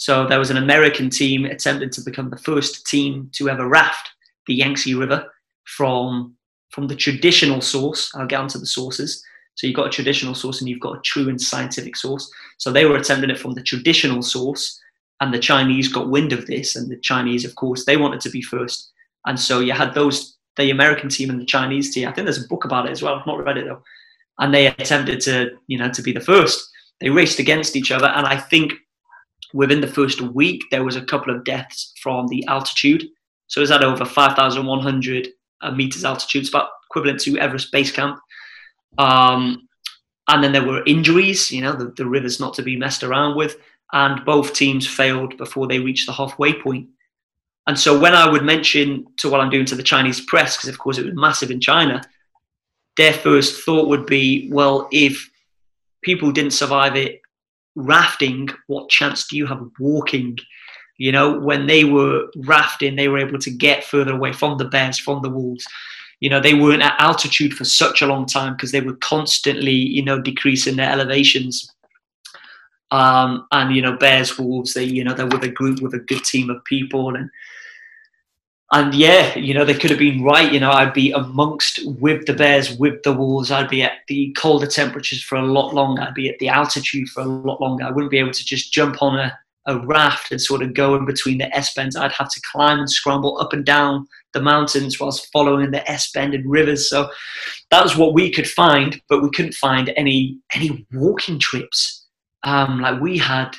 S4: So there was an American team attempting to become the first team to ever raft the Yangtze River from from the traditional source. I'll get onto the sources. So you've got a traditional source and you've got a true and scientific source. So they were attempting it from the traditional source, and the Chinese got wind of this, and the Chinese, of course, they wanted to be first. And so you had those, the American team and the Chinese team. I think there's a book about it as well. I've not read it though. And they attempted to, you know, to be the first. They raced against each other. And I think within the first week, there was a couple of deaths from the altitude. So it was at over 5,100 uh, meters altitude. It's about equivalent to Everest Base Camp. Um, and then there were injuries, you know, the, the river's not to be messed around with. And both teams failed before they reached the halfway point. And so when I would mention to what I'm doing to the Chinese press, because of course it was massive in China, their first thought would be, well, if people didn't survive it rafting, what chance do you have of walking? You know, when they were rafting, they were able to get further away from the bears, from the wolves. You know, they weren't at altitude for such a long time because they were constantly, you know, decreasing their elevations. Um, and you know, Bears Wolves, they you know they're with a group with a good team of people, and and yeah, you know they could have been right. You know, I'd be amongst with the Bears, with the Wolves. I'd be at the colder temperatures for a lot longer. I'd be at the altitude for a lot longer. I wouldn't be able to just jump on a, a raft and sort of go in between the S bends. I'd have to climb and scramble up and down the mountains whilst following the S bend and rivers. So that was what we could find, but we couldn't find any any walking trips um, like we had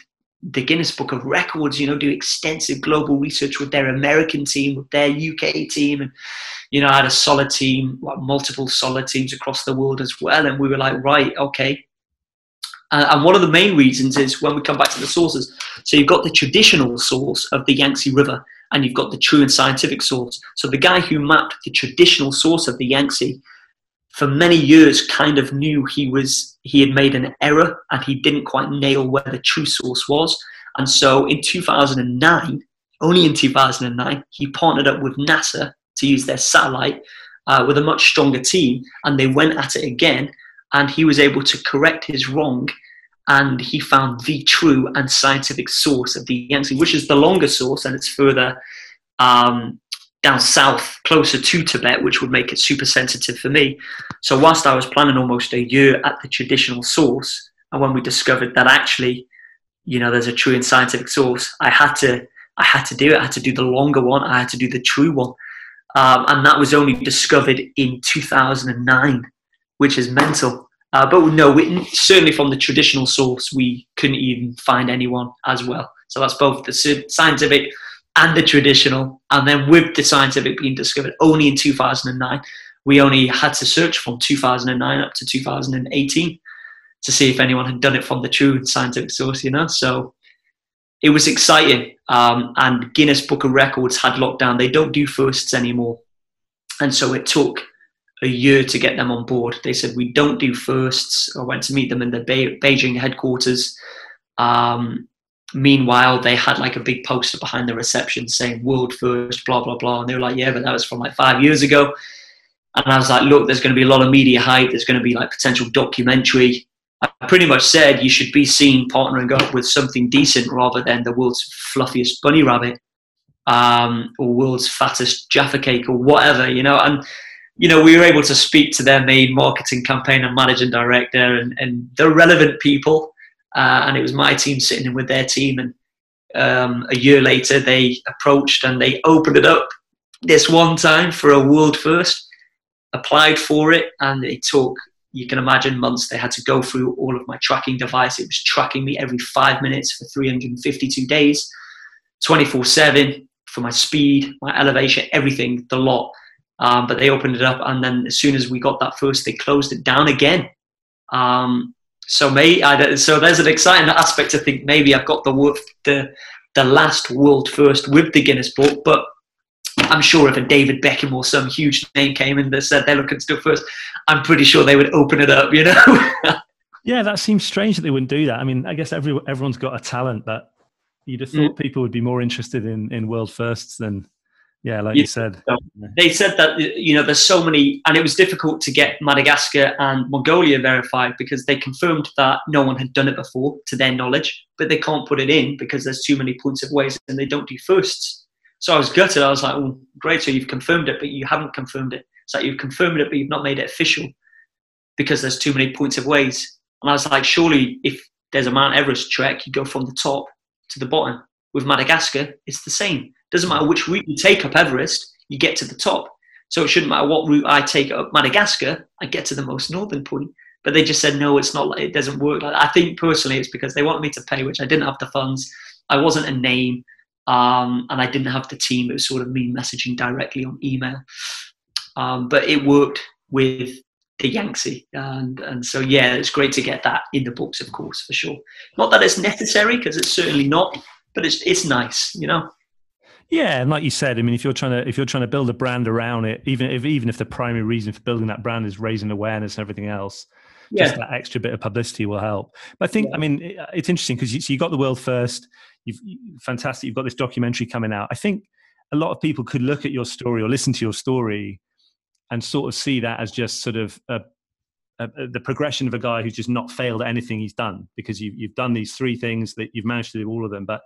S4: the Guinness Book of Records, you know, do extensive global research with their American team, with their UK team, and you know, I had a solid team, like multiple solid teams across the world as well. And we were like, right, okay. Uh, and one of the main reasons is when we come back to the sources. So you've got the traditional source of the Yangtze River, and you've got the true and scientific source. So the guy who mapped the traditional source of the Yangtze for many years kind of knew he was he had made an error and he didn't quite nail where the true source was. And so in 2009, only in 2009, he partnered up with NASA to use their satellite uh, with a much stronger team, and they went at it again. And he was able to correct his wrong, and he found the true and scientific source of the Yangtze, which is the longer source, and it's further um, down south, closer to Tibet, which would make it super sensitive for me. So, whilst I was planning almost a year at the traditional source, and when we discovered that actually, you know, there's a true and scientific source, I had to, I had to do it. I had to do the longer one. I had to do the true one, um, and that was only discovered in 2009, which is mental. Uh, but no, we, certainly from the traditional source, we couldn't even find anyone as well. So that's both the scientific and the traditional. And then with the scientific being discovered only in 2009, we only had to search from 2009 up to 2018 to see if anyone had done it from the true scientific source, you know? So it was exciting. Um, and Guinness Book of Records had locked down. They don't do firsts anymore. And so it took a year to get them on board. They said, We don't do firsts. I went to meet them in the Be- Beijing headquarters. Um, meanwhile, they had like a big poster behind the reception saying world first, blah, blah, blah. And they were like, yeah, but that was from like five years ago. And I was like, look, there's going to be a lot of media hype. There's going to be like potential documentary. I pretty much said you should be seen partnering up with something decent rather than the world's fluffiest bunny rabbit um, or world's fattest Jaffa cake or whatever, you know. And, you know, we were able to speak to their main marketing campaign and managing director and, and the relevant people uh, and it was my team sitting in with their team. And um, a year later, they approached and they opened it up this one time for a world first. Applied for it, and it took you can imagine months. They had to go through all of my tracking device. It was tracking me every five minutes for 352 days, 24 7 for my speed, my elevation, everything, the lot. Um, but they opened it up, and then as soon as we got that first, they closed it down again. Um, so me, I, so there's an exciting aspect to think maybe I've got the the the last world first with the Guinness book, but I'm sure if a David Beckham or some huge name came in that said they're looking to do first, I'm pretty sure they would open it up, you know.
S3: yeah, that seems strange that they wouldn't do that. I mean, I guess every everyone's got a talent, but you'd have thought mm. people would be more interested in in world firsts than yeah, like you, you said.
S4: They said that you know there's so many, and it was difficult to get Madagascar and Mongolia verified because they confirmed that no one had done it before, to their knowledge, but they can't put it in because there's too many points of ways and they don't do firsts. So I was gutted. I was like, "Well, great, so you've confirmed it, but you haven't confirmed it. It's like you've confirmed it, but you've not made it official because there's too many points of ways." And I was like, "Surely, if there's a Mount Everest trek, you go from the top to the bottom. With Madagascar, it's the same." Doesn't matter which route you take up Everest, you get to the top. So it shouldn't matter what route I take up Madagascar, I get to the most northern point. But they just said no, it's not. It doesn't work like. I think personally, it's because they wanted me to pay, which I didn't have the funds. I wasn't a name, um, and I didn't have the team. It was sort of me messaging directly on email. Um, but it worked with the Yangtze, and and so yeah, it's great to get that in the books, of course, for sure. Not that it's necessary because it's certainly not, but it's it's nice, you know.
S3: Yeah, and like you said, I mean, if you're trying to if you're trying to build a brand around it, even if even if the primary reason for building that brand is raising awareness and everything else, yeah. just that extra bit of publicity will help. But I think, yeah. I mean, it's interesting because you, so you got the world first. You've fantastic. You've got this documentary coming out. I think a lot of people could look at your story or listen to your story and sort of see that as just sort of a, uh, the progression of a guy who's just not failed at anything he's done because you, you've done these three things that you've managed to do all of them. But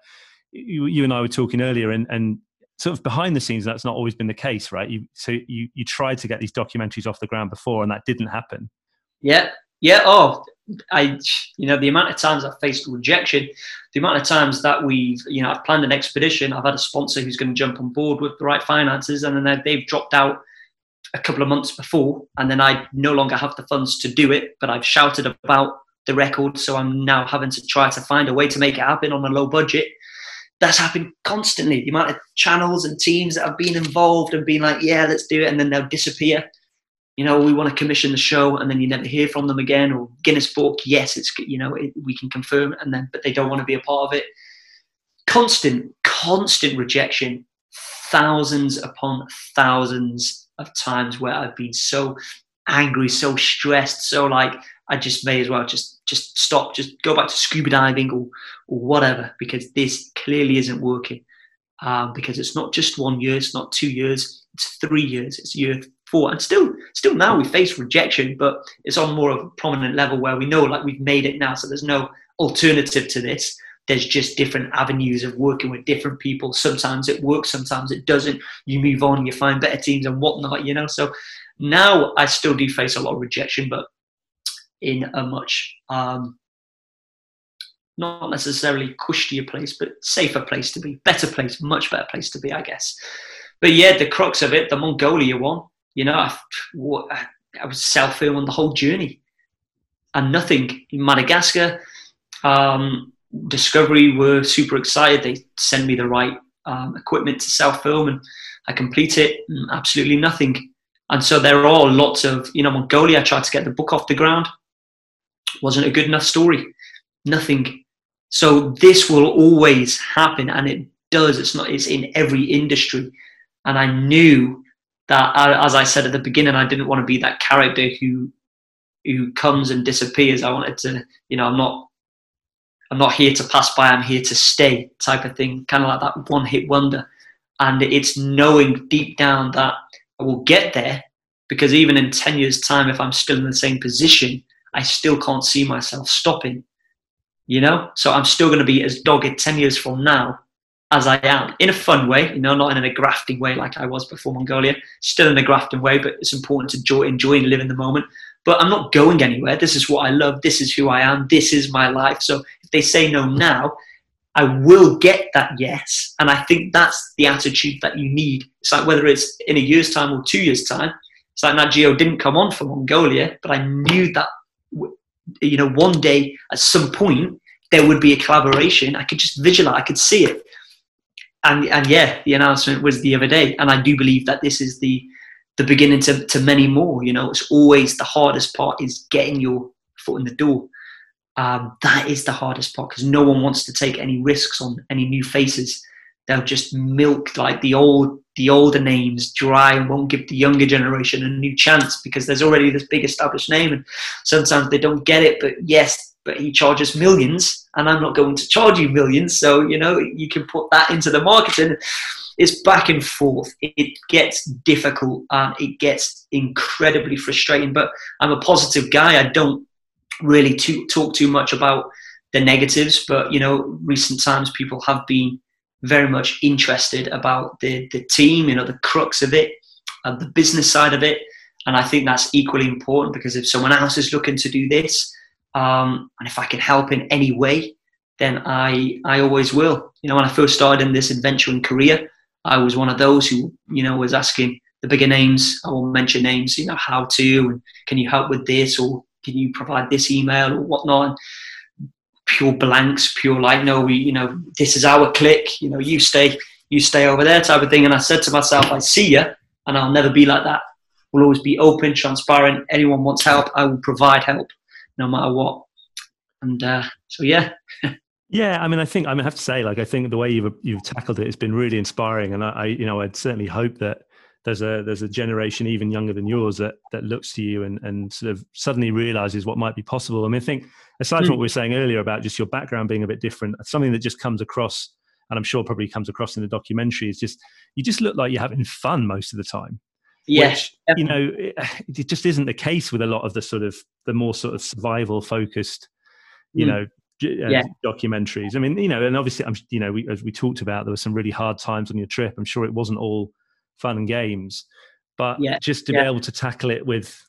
S3: you, you and I were talking earlier, and, and sort of behind the scenes, that's not always been the case, right? You, so you, you tried to get these documentaries off the ground before, and that didn't happen.
S4: Yeah, yeah. Oh, I, you know, the amount of times I've faced rejection, the amount of times that we've, you know, I've planned an expedition, I've had a sponsor who's going to jump on board with the right finances, and then they've dropped out a couple of months before, and then I no longer have the funds to do it, but I've shouted about the record, so I'm now having to try to find a way to make it happen on a low budget. That's happened constantly. The amount of channels and teams that have been involved and been like, yeah, let's do it, and then they'll disappear you know, we want to commission the show, and then you never hear from them again. Or Guinness Book, yes, it's you know it, we can confirm, and then but they don't want to be a part of it. Constant, constant rejection, thousands upon thousands of times where I've been so angry, so stressed, so like I just may as well just just stop, just go back to scuba diving or or whatever because this clearly isn't working. Um, because it's not just one year, it's not two years, it's three years, it's year four. And still, still now we face rejection, but it's on more of a prominent level where we know like we've made it now. So there's no alternative to this. There's just different avenues of working with different people. Sometimes it works, sometimes it doesn't. You move on, you find better teams and whatnot, you know. So now I still do face a lot of rejection, but in a much um, not necessarily cushier place, but safer place to be, better place, much better place to be, I guess. But yeah, the crux of it, the Mongolia one, you know, I, I was self filming the whole journey and nothing. In Madagascar, um, Discovery were super excited. They sent me the right um, equipment to self film and I complete it, absolutely nothing. And so there are lots of, you know, Mongolia, I tried to get the book off the ground. Wasn't a good enough story. Nothing. So this will always happen and it does. It's not, it's in every industry. And I knew that uh, as I said at the beginning, I didn't want to be that character who who comes and disappears. I wanted to, you know, I'm not I'm not here to pass by. I'm here to stay, type of thing. Kind of like that one hit wonder. And it's knowing deep down that I will get there because even in 10 years' time, if I'm still in the same position, I still can't see myself stopping. You know? So I'm still going to be as dogged 10 years from now as I am in a fun way, you know, not in a grafting way like I was before Mongolia. Still in a grafting way, but it's important to enjoy, enjoy and live in the moment. But I'm not going anywhere. This is what I love. This is who I am. This is my life. So if they say no now, I will get that yes. And I think that's the attitude that you need. It's like whether it's in a year's time or two years' time. It's like Nat Geo didn't come on for Mongolia, but I knew that, you know, one day at some point there would be a collaboration. I could just visualize, I could see it and and yeah, the announcement was the other day, and I do believe that this is the the beginning to, to many more. You know, it's always the hardest part is getting your foot in the door. Um, that is the hardest part because no one wants to take any risks on any new faces. They'll just milk like the old the older names dry and won't give the younger generation a new chance because there's already this big established name and sometimes they don't get it. But yes, but he charges millions and I'm not going to charge you millions. So, you know, you can put that into the marketing. It's back and forth. It gets difficult and it gets incredibly frustrating. But I'm a positive guy. I don't really too, talk too much about the negatives. But, you know, recent times people have been very much interested about the, the team, you know, the crux of it, and the business side of it. And I think that's equally important because if someone else is looking to do this, um, and if I can help in any way, then I I always will. You know, when I first started in this adventure in Korea, I was one of those who you know was asking the bigger names. I won't mention names. You know, how to and can you help with this or can you provide this email or whatnot. And pure blanks, pure like no, we you know this is our click. You know, you stay you stay over there type of thing. And I said to myself, I see you, and I'll never be like that. We'll always be open, transparent. Anyone wants help, I will provide help no matter what. And uh, so, yeah.
S3: yeah, I mean, I think I mean, I have to say, like, I think the way you've you've tackled it has been really inspiring, and I, I, you know, I'd certainly hope that there's a there's a generation even younger than yours that that looks to you and and sort of suddenly realizes what might be possible. I mean, I think aside from mm. what we were saying earlier about just your background being a bit different, something that just comes across, and I'm sure probably comes across in the documentary is just you just look like you're having fun most of the time.
S4: Yeah,
S3: which you know it, it just isn't the case with a lot of the sort of the more sort of survival focused, you
S4: Mm.
S3: know, uh,
S4: Yeah.
S3: documentaries. I mean, you know, and obviously, I'm you know, we, as we talked about, there were some really hard times on your trip. I'm sure it wasn't all fun and games, but
S4: Yeah,
S3: just to
S4: yeah.
S3: be able to tackle it with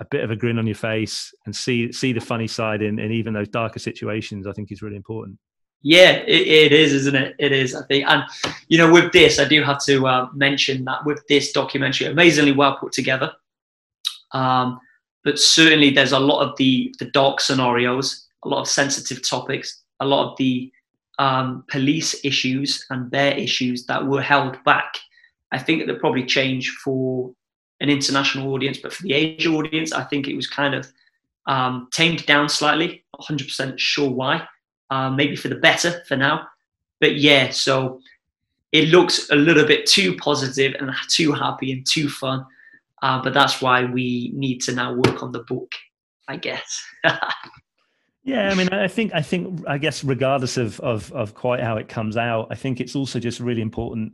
S3: a bit of a grin on your face and see see the funny side in, in even those darker situations, I think is really important.
S4: Yeah, it, it is, isn't it? It is, I think. And, you know, with this, I do have to uh, mention that with this documentary, amazingly well put together. Um, but certainly there's a lot of the, the dark scenarios, a lot of sensitive topics, a lot of the um, police issues and their issues that were held back. I think that probably change for an international audience, but for the Asia audience, I think it was kind of um, tamed down slightly. 100% sure why um, maybe for the better for now. But yeah, so it looks a little bit too positive and too happy and too fun. Uh, but that's why we need to now work on the book, I guess.
S3: Yeah, I mean, I think, I think, I guess, regardless of of of quite how it comes out, I think it's also just really important,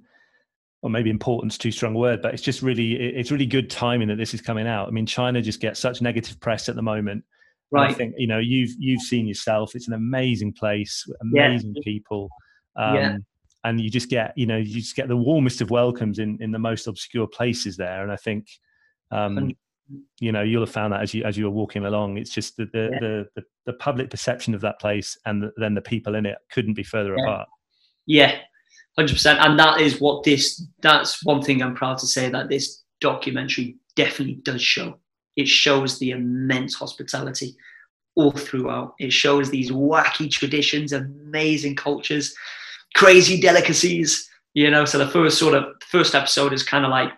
S3: or maybe important's too strong a word, but it's just really it's really good timing that this is coming out. I mean, China just gets such negative press at the moment. And I think you know you've you've seen yourself. It's an amazing place,
S4: Yeah.
S3: amazing people, um,
S4: Yeah.
S3: and you just get you know you just get the warmest of welcomes in in the most obscure places there. And I think um, you know you'll have found that as you as you were walking along. It's just that the,
S4: Yeah.
S3: the the the public perception of that place and the, then the people in it couldn't be further
S4: Yeah.
S3: apart.
S4: Yeah, hundred percent. And that is what this. That's one thing I'm proud to say that this documentary definitely does show. It shows the immense hospitality all throughout. It shows these wacky traditions, amazing cultures, crazy delicacies. You know, so the first sort of first episode is kind of like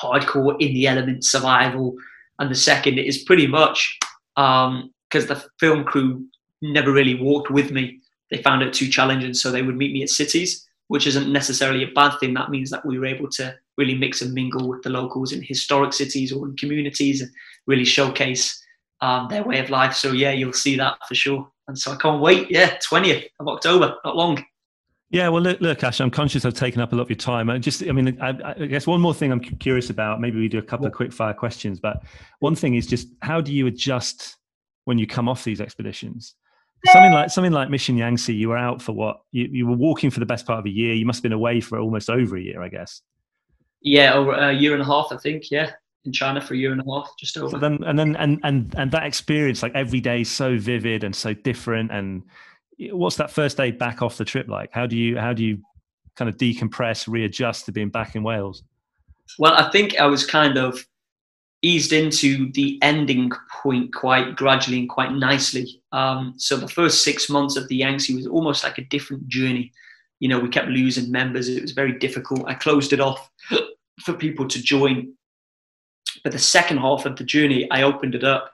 S4: hardcore in the element survival, and the second is pretty much um, because the film crew never really walked with me they found it too challenging, so they would meet me at cities, which isn't necessarily a bad thing. That means that we were able to really mix and mingle with the locals in historic cities or in communities and really showcase um, their way of life. So yeah, you'll see that for sure. And so I can't wait. Yeah, twentieth of October, not long.
S3: Yeah, well, look, look, Ash, I'm conscious I've taken up a lot of your time. I just, I mean, I, I guess one more thing I'm curious about. Maybe we do a couple of quick fire questions, but one thing is just how do you adjust when you come off these expeditions? Something like something like Mission Yangtze, you were out for what? You, you were walking for the best part of a year. You must have been away for almost over a year, I guess.
S4: Yeah, over uh, a year and a half, I think. Yeah, in China for a year and a half, just
S3: So
S4: over.
S3: then, and then, and and and that experience, like every day, is so vivid and so different. And what's that first day back off the trip like? How do you how do you kind of decompress, readjust to being back in Wales?
S4: Well, I think I was kind of eased into the ending point quite gradually and quite nicely. Um, so the first six months of the Yangtze was almost like a different journey. You know, we kept losing members. It was very difficult. I closed it off for people to join. But the second half of the journey, I opened it up.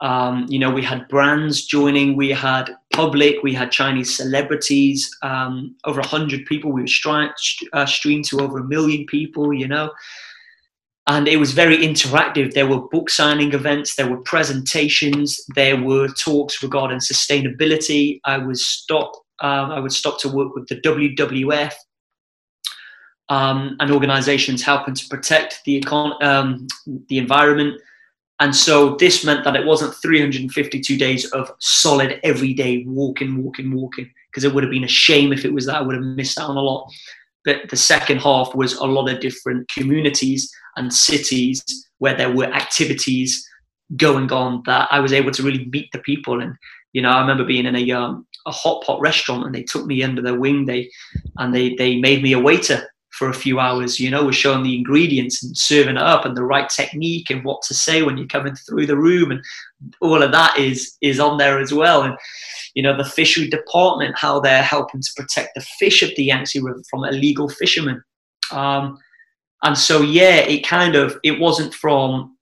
S4: Um, you know, we had brands joining, we had public, we had Chinese celebrities, um, over 100 people. We were stri- uh, streamed to over a million people, you know and it was very interactive. There were book signing events, there were presentations, there were talks regarding sustainability. I was stop, um, I would stop to work with the WWF um, and organisations helping to protect the econ- um, the environment. And so this meant that it wasn't 352 days of solid everyday walking, walking, walking, because it would have been a shame if it was that. I would have missed out on a lot. But the second half was a lot of different communities and cities where there were activities going on that I was able to really meet the people. And you know, I remember being in a um, a hot pot restaurant and they took me under their wing. They and they they made me a waiter for a few hours. You know, we're showing the ingredients and serving it up and the right technique and what to say when you're coming through the room and all of that is is on there as well. And you know, the fishery department, how they're helping to protect the fish of the Yangtze River from illegal fishermen. Um, and so yeah it kind of it wasn't from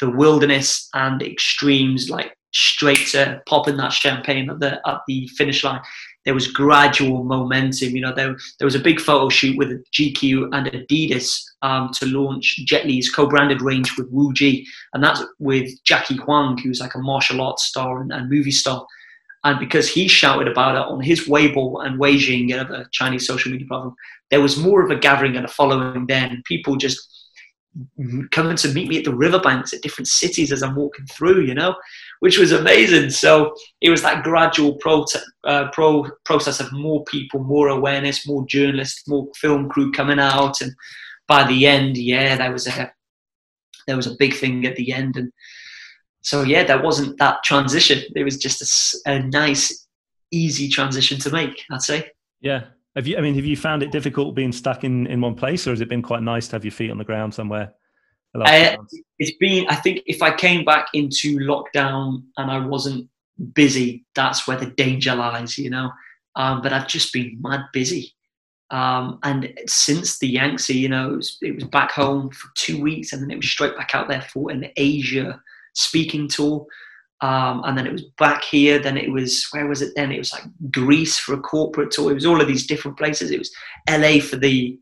S4: the wilderness and extremes like straight to popping that champagne at the at the finish line there was gradual momentum you know there, there was a big photo shoot with gq and adidas um, to launch jet li's co-branded range with wu ji and that's with jackie huang who's like a martial arts star and, and movie star and because he shouted about it on his Weibo and Weijing, the Chinese social media platform, there was more of a gathering and a following then. People just coming to meet me at the riverbanks at different cities as I'm walking through, you know, which was amazing. So it was that gradual pro, uh, pro process of more people, more awareness, more journalists, more film crew coming out, and by the end, yeah, there was a there was a big thing at the end, and so yeah, there wasn't that transition. It was just a, a nice, easy transition to make. I'd say.
S3: Yeah, have you? I mean, have you found it difficult being stuck in in one place, or has it been quite nice to have your feet on the ground somewhere?
S4: Uh, it's been. I think if I came back into lockdown and I wasn't busy, that's where the danger lies. You know. Um, but I've just been mad busy. Um, and since the Yangtze, you know, it was, it was, back home for two weeks, and then it was straight back out there for an Asia speaking tour. Um, and then it was back here. Then it was where was it? Then it was like Greece for a corporate tour. It was all of these different places. It was LA for the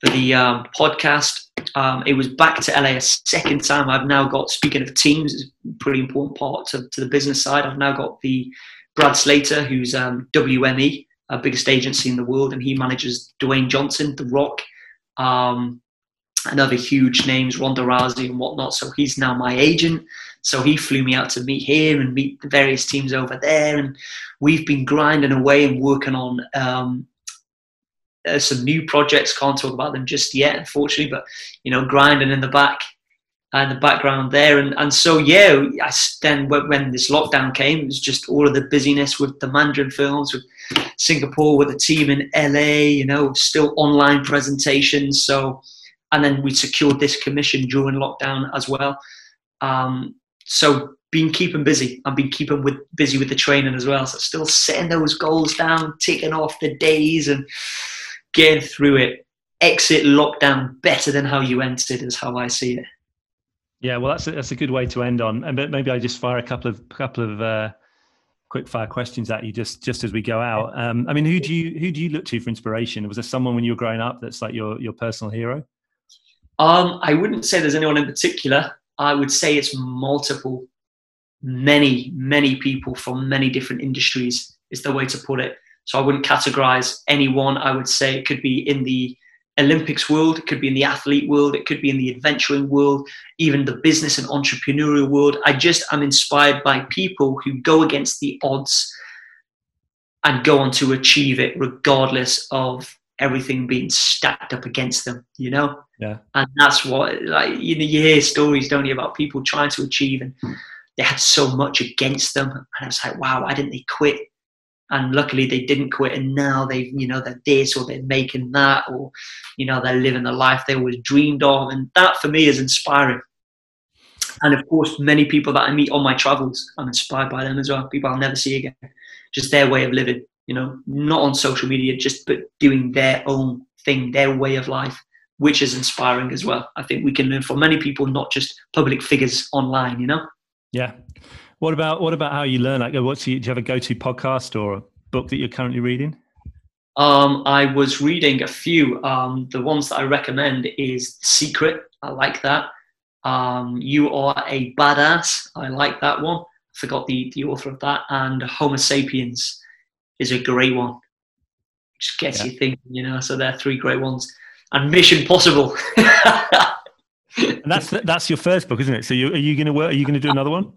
S4: for the um, podcast. Um, it was back to LA a second time. I've now got speaking of teams, it's a pretty important part to, to the business side. I've now got the Brad Slater, who's um, WME, a biggest agency in the world, and he manages Dwayne Johnson, The Rock, um, and other huge names, Ronda Rousey and whatnot. So he's now my agent. So he flew me out to meet him and meet the various teams over there. And we've been grinding away and working on um, uh, some new projects. Can't talk about them just yet, unfortunately, but you know, grinding in the back and uh, the background there. And, and so, yeah, I, then when this lockdown came, it was just all of the busyness with the Mandarin films, with Singapore, with the team in LA, you know, still online presentations. So, and then we secured this commission during lockdown as well. Um, so been keeping busy. I've been keeping with busy with the training as well. So still setting those goals down, ticking off the days and getting through it. Exit lockdown better than how you entered is how I see it.
S3: Yeah, well, that's a, that's a good way to end on. And maybe I just fire a couple of couple of uh, quick fire questions at you just just as we go out. Um, I mean, who do you who do you look to for inspiration? Was there someone when you were growing up that's like your your personal hero?
S4: Um, I wouldn't say there's anyone in particular. I would say it's multiple, many, many people from many different industries is the way to put it. So I wouldn't categorize anyone. I would say it could be in the Olympics world, it could be in the athlete world, it could be in the adventuring world, even the business and entrepreneurial world. I just am inspired by people who go against the odds and go on to achieve it regardless of everything being stacked up against them, you know?
S3: Yeah.
S4: And that's what, like, you know, you hear stories, don't you, about people trying to achieve and they had so much against them. And I was like, wow, why didn't they quit? And luckily they didn't quit. And now they've, you know, they're this or they're making that or, you know, they're living the life they always dreamed of. And that for me is inspiring. And of course, many people that I meet on my travels, I'm inspired by them as well. People I'll never see again. Just their way of living you know, not on social media, just but doing their own thing, their way of life, which is inspiring as well. I think we can learn from many people, not just public figures online, you know?
S3: Yeah. What about what about how you learn? Like, what's your, do you have a go-to podcast or a book that you're currently reading?
S4: Um, I was reading a few. Um, the ones that I recommend is Secret. I like that. Um, you are a badass. I like that one. Forgot the the author of that. And Homo sapiens is a great one. Just gets yeah. you thinking, you know. So they're three great ones. And Mission Possible.
S3: and that's that's your first book, isn't it? So you, are you going to work? Are you going to do another one?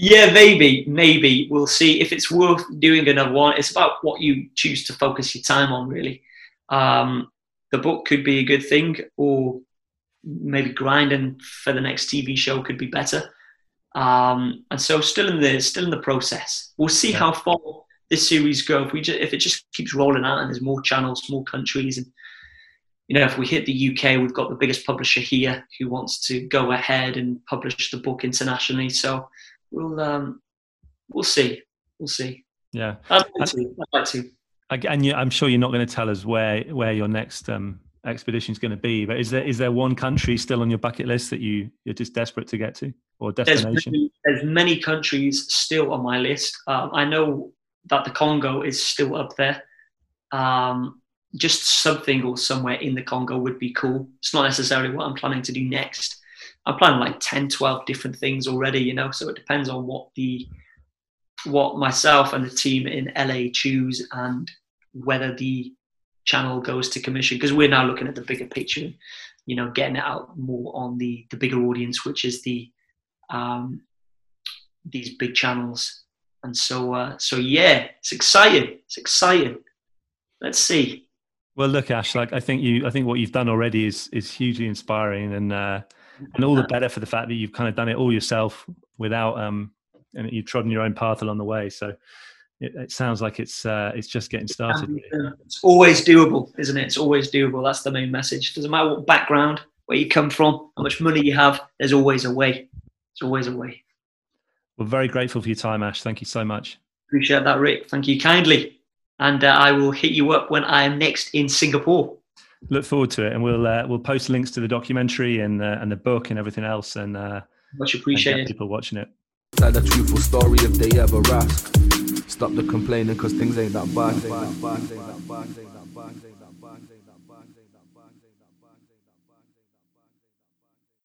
S4: Yeah, maybe, maybe we'll see if it's worth doing another one. It's about what you choose to focus your time on, really. Um, the book could be a good thing, or maybe grinding for the next TV show could be better. Um, and so, still in the still in the process. We'll see yeah. how far this series go, if we just, if it just keeps rolling out and there's more channels, more countries, and you know, if we hit the UK, we've got the biggest publisher here who wants to go ahead and publish the book internationally. So we'll um, we'll see, we'll see.
S3: Yeah,
S4: I'd like to. I'd like to.
S3: And I'm sure you're not going to tell us where where your next um, expedition is going to be. But is there is there one country still on your bucket list that you you're just desperate to get to, or destination?
S4: There's many, there's many countries still on my list. Um, I know that the Congo is still up there. Um, just something or somewhere in the Congo would be cool. It's not necessarily what I'm planning to do next. I'm planning like 10, 12 different things already, you know, so it depends on what the what myself and the team in LA choose and whether the channel goes to commission because we're now looking at the bigger picture. you know, getting it out more on the the bigger audience, which is the um, these big channels. And so, uh, so yeah, it's exciting. It's exciting. Let's see.
S3: Well, look, Ash. Like I think you, I think what you've done already is is hugely inspiring, and uh, and all the better for the fact that you've kind of done it all yourself without um, and you've trodden your own path along the way. So it, it sounds like it's uh, it's just getting started. Really.
S4: It's always doable, isn't it? It's always doable. That's the main message. Doesn't matter what background, where you come from, how much money you have. There's always a way. There's always a way.
S3: We're very grateful for your time, Ash. Thank you so much.
S4: Appreciate that, Rick. Thank you kindly and uh, I will hit you up when I am next in Singapore.
S3: Look forward to it, and we'll uh, we'll post links to the documentary and uh, and the book and everything else, and uh,
S4: much appreciated.
S3: People watching it.
S2: Tell a truthful story if they ever ask. Stop the complaining, cause things ain't that bad.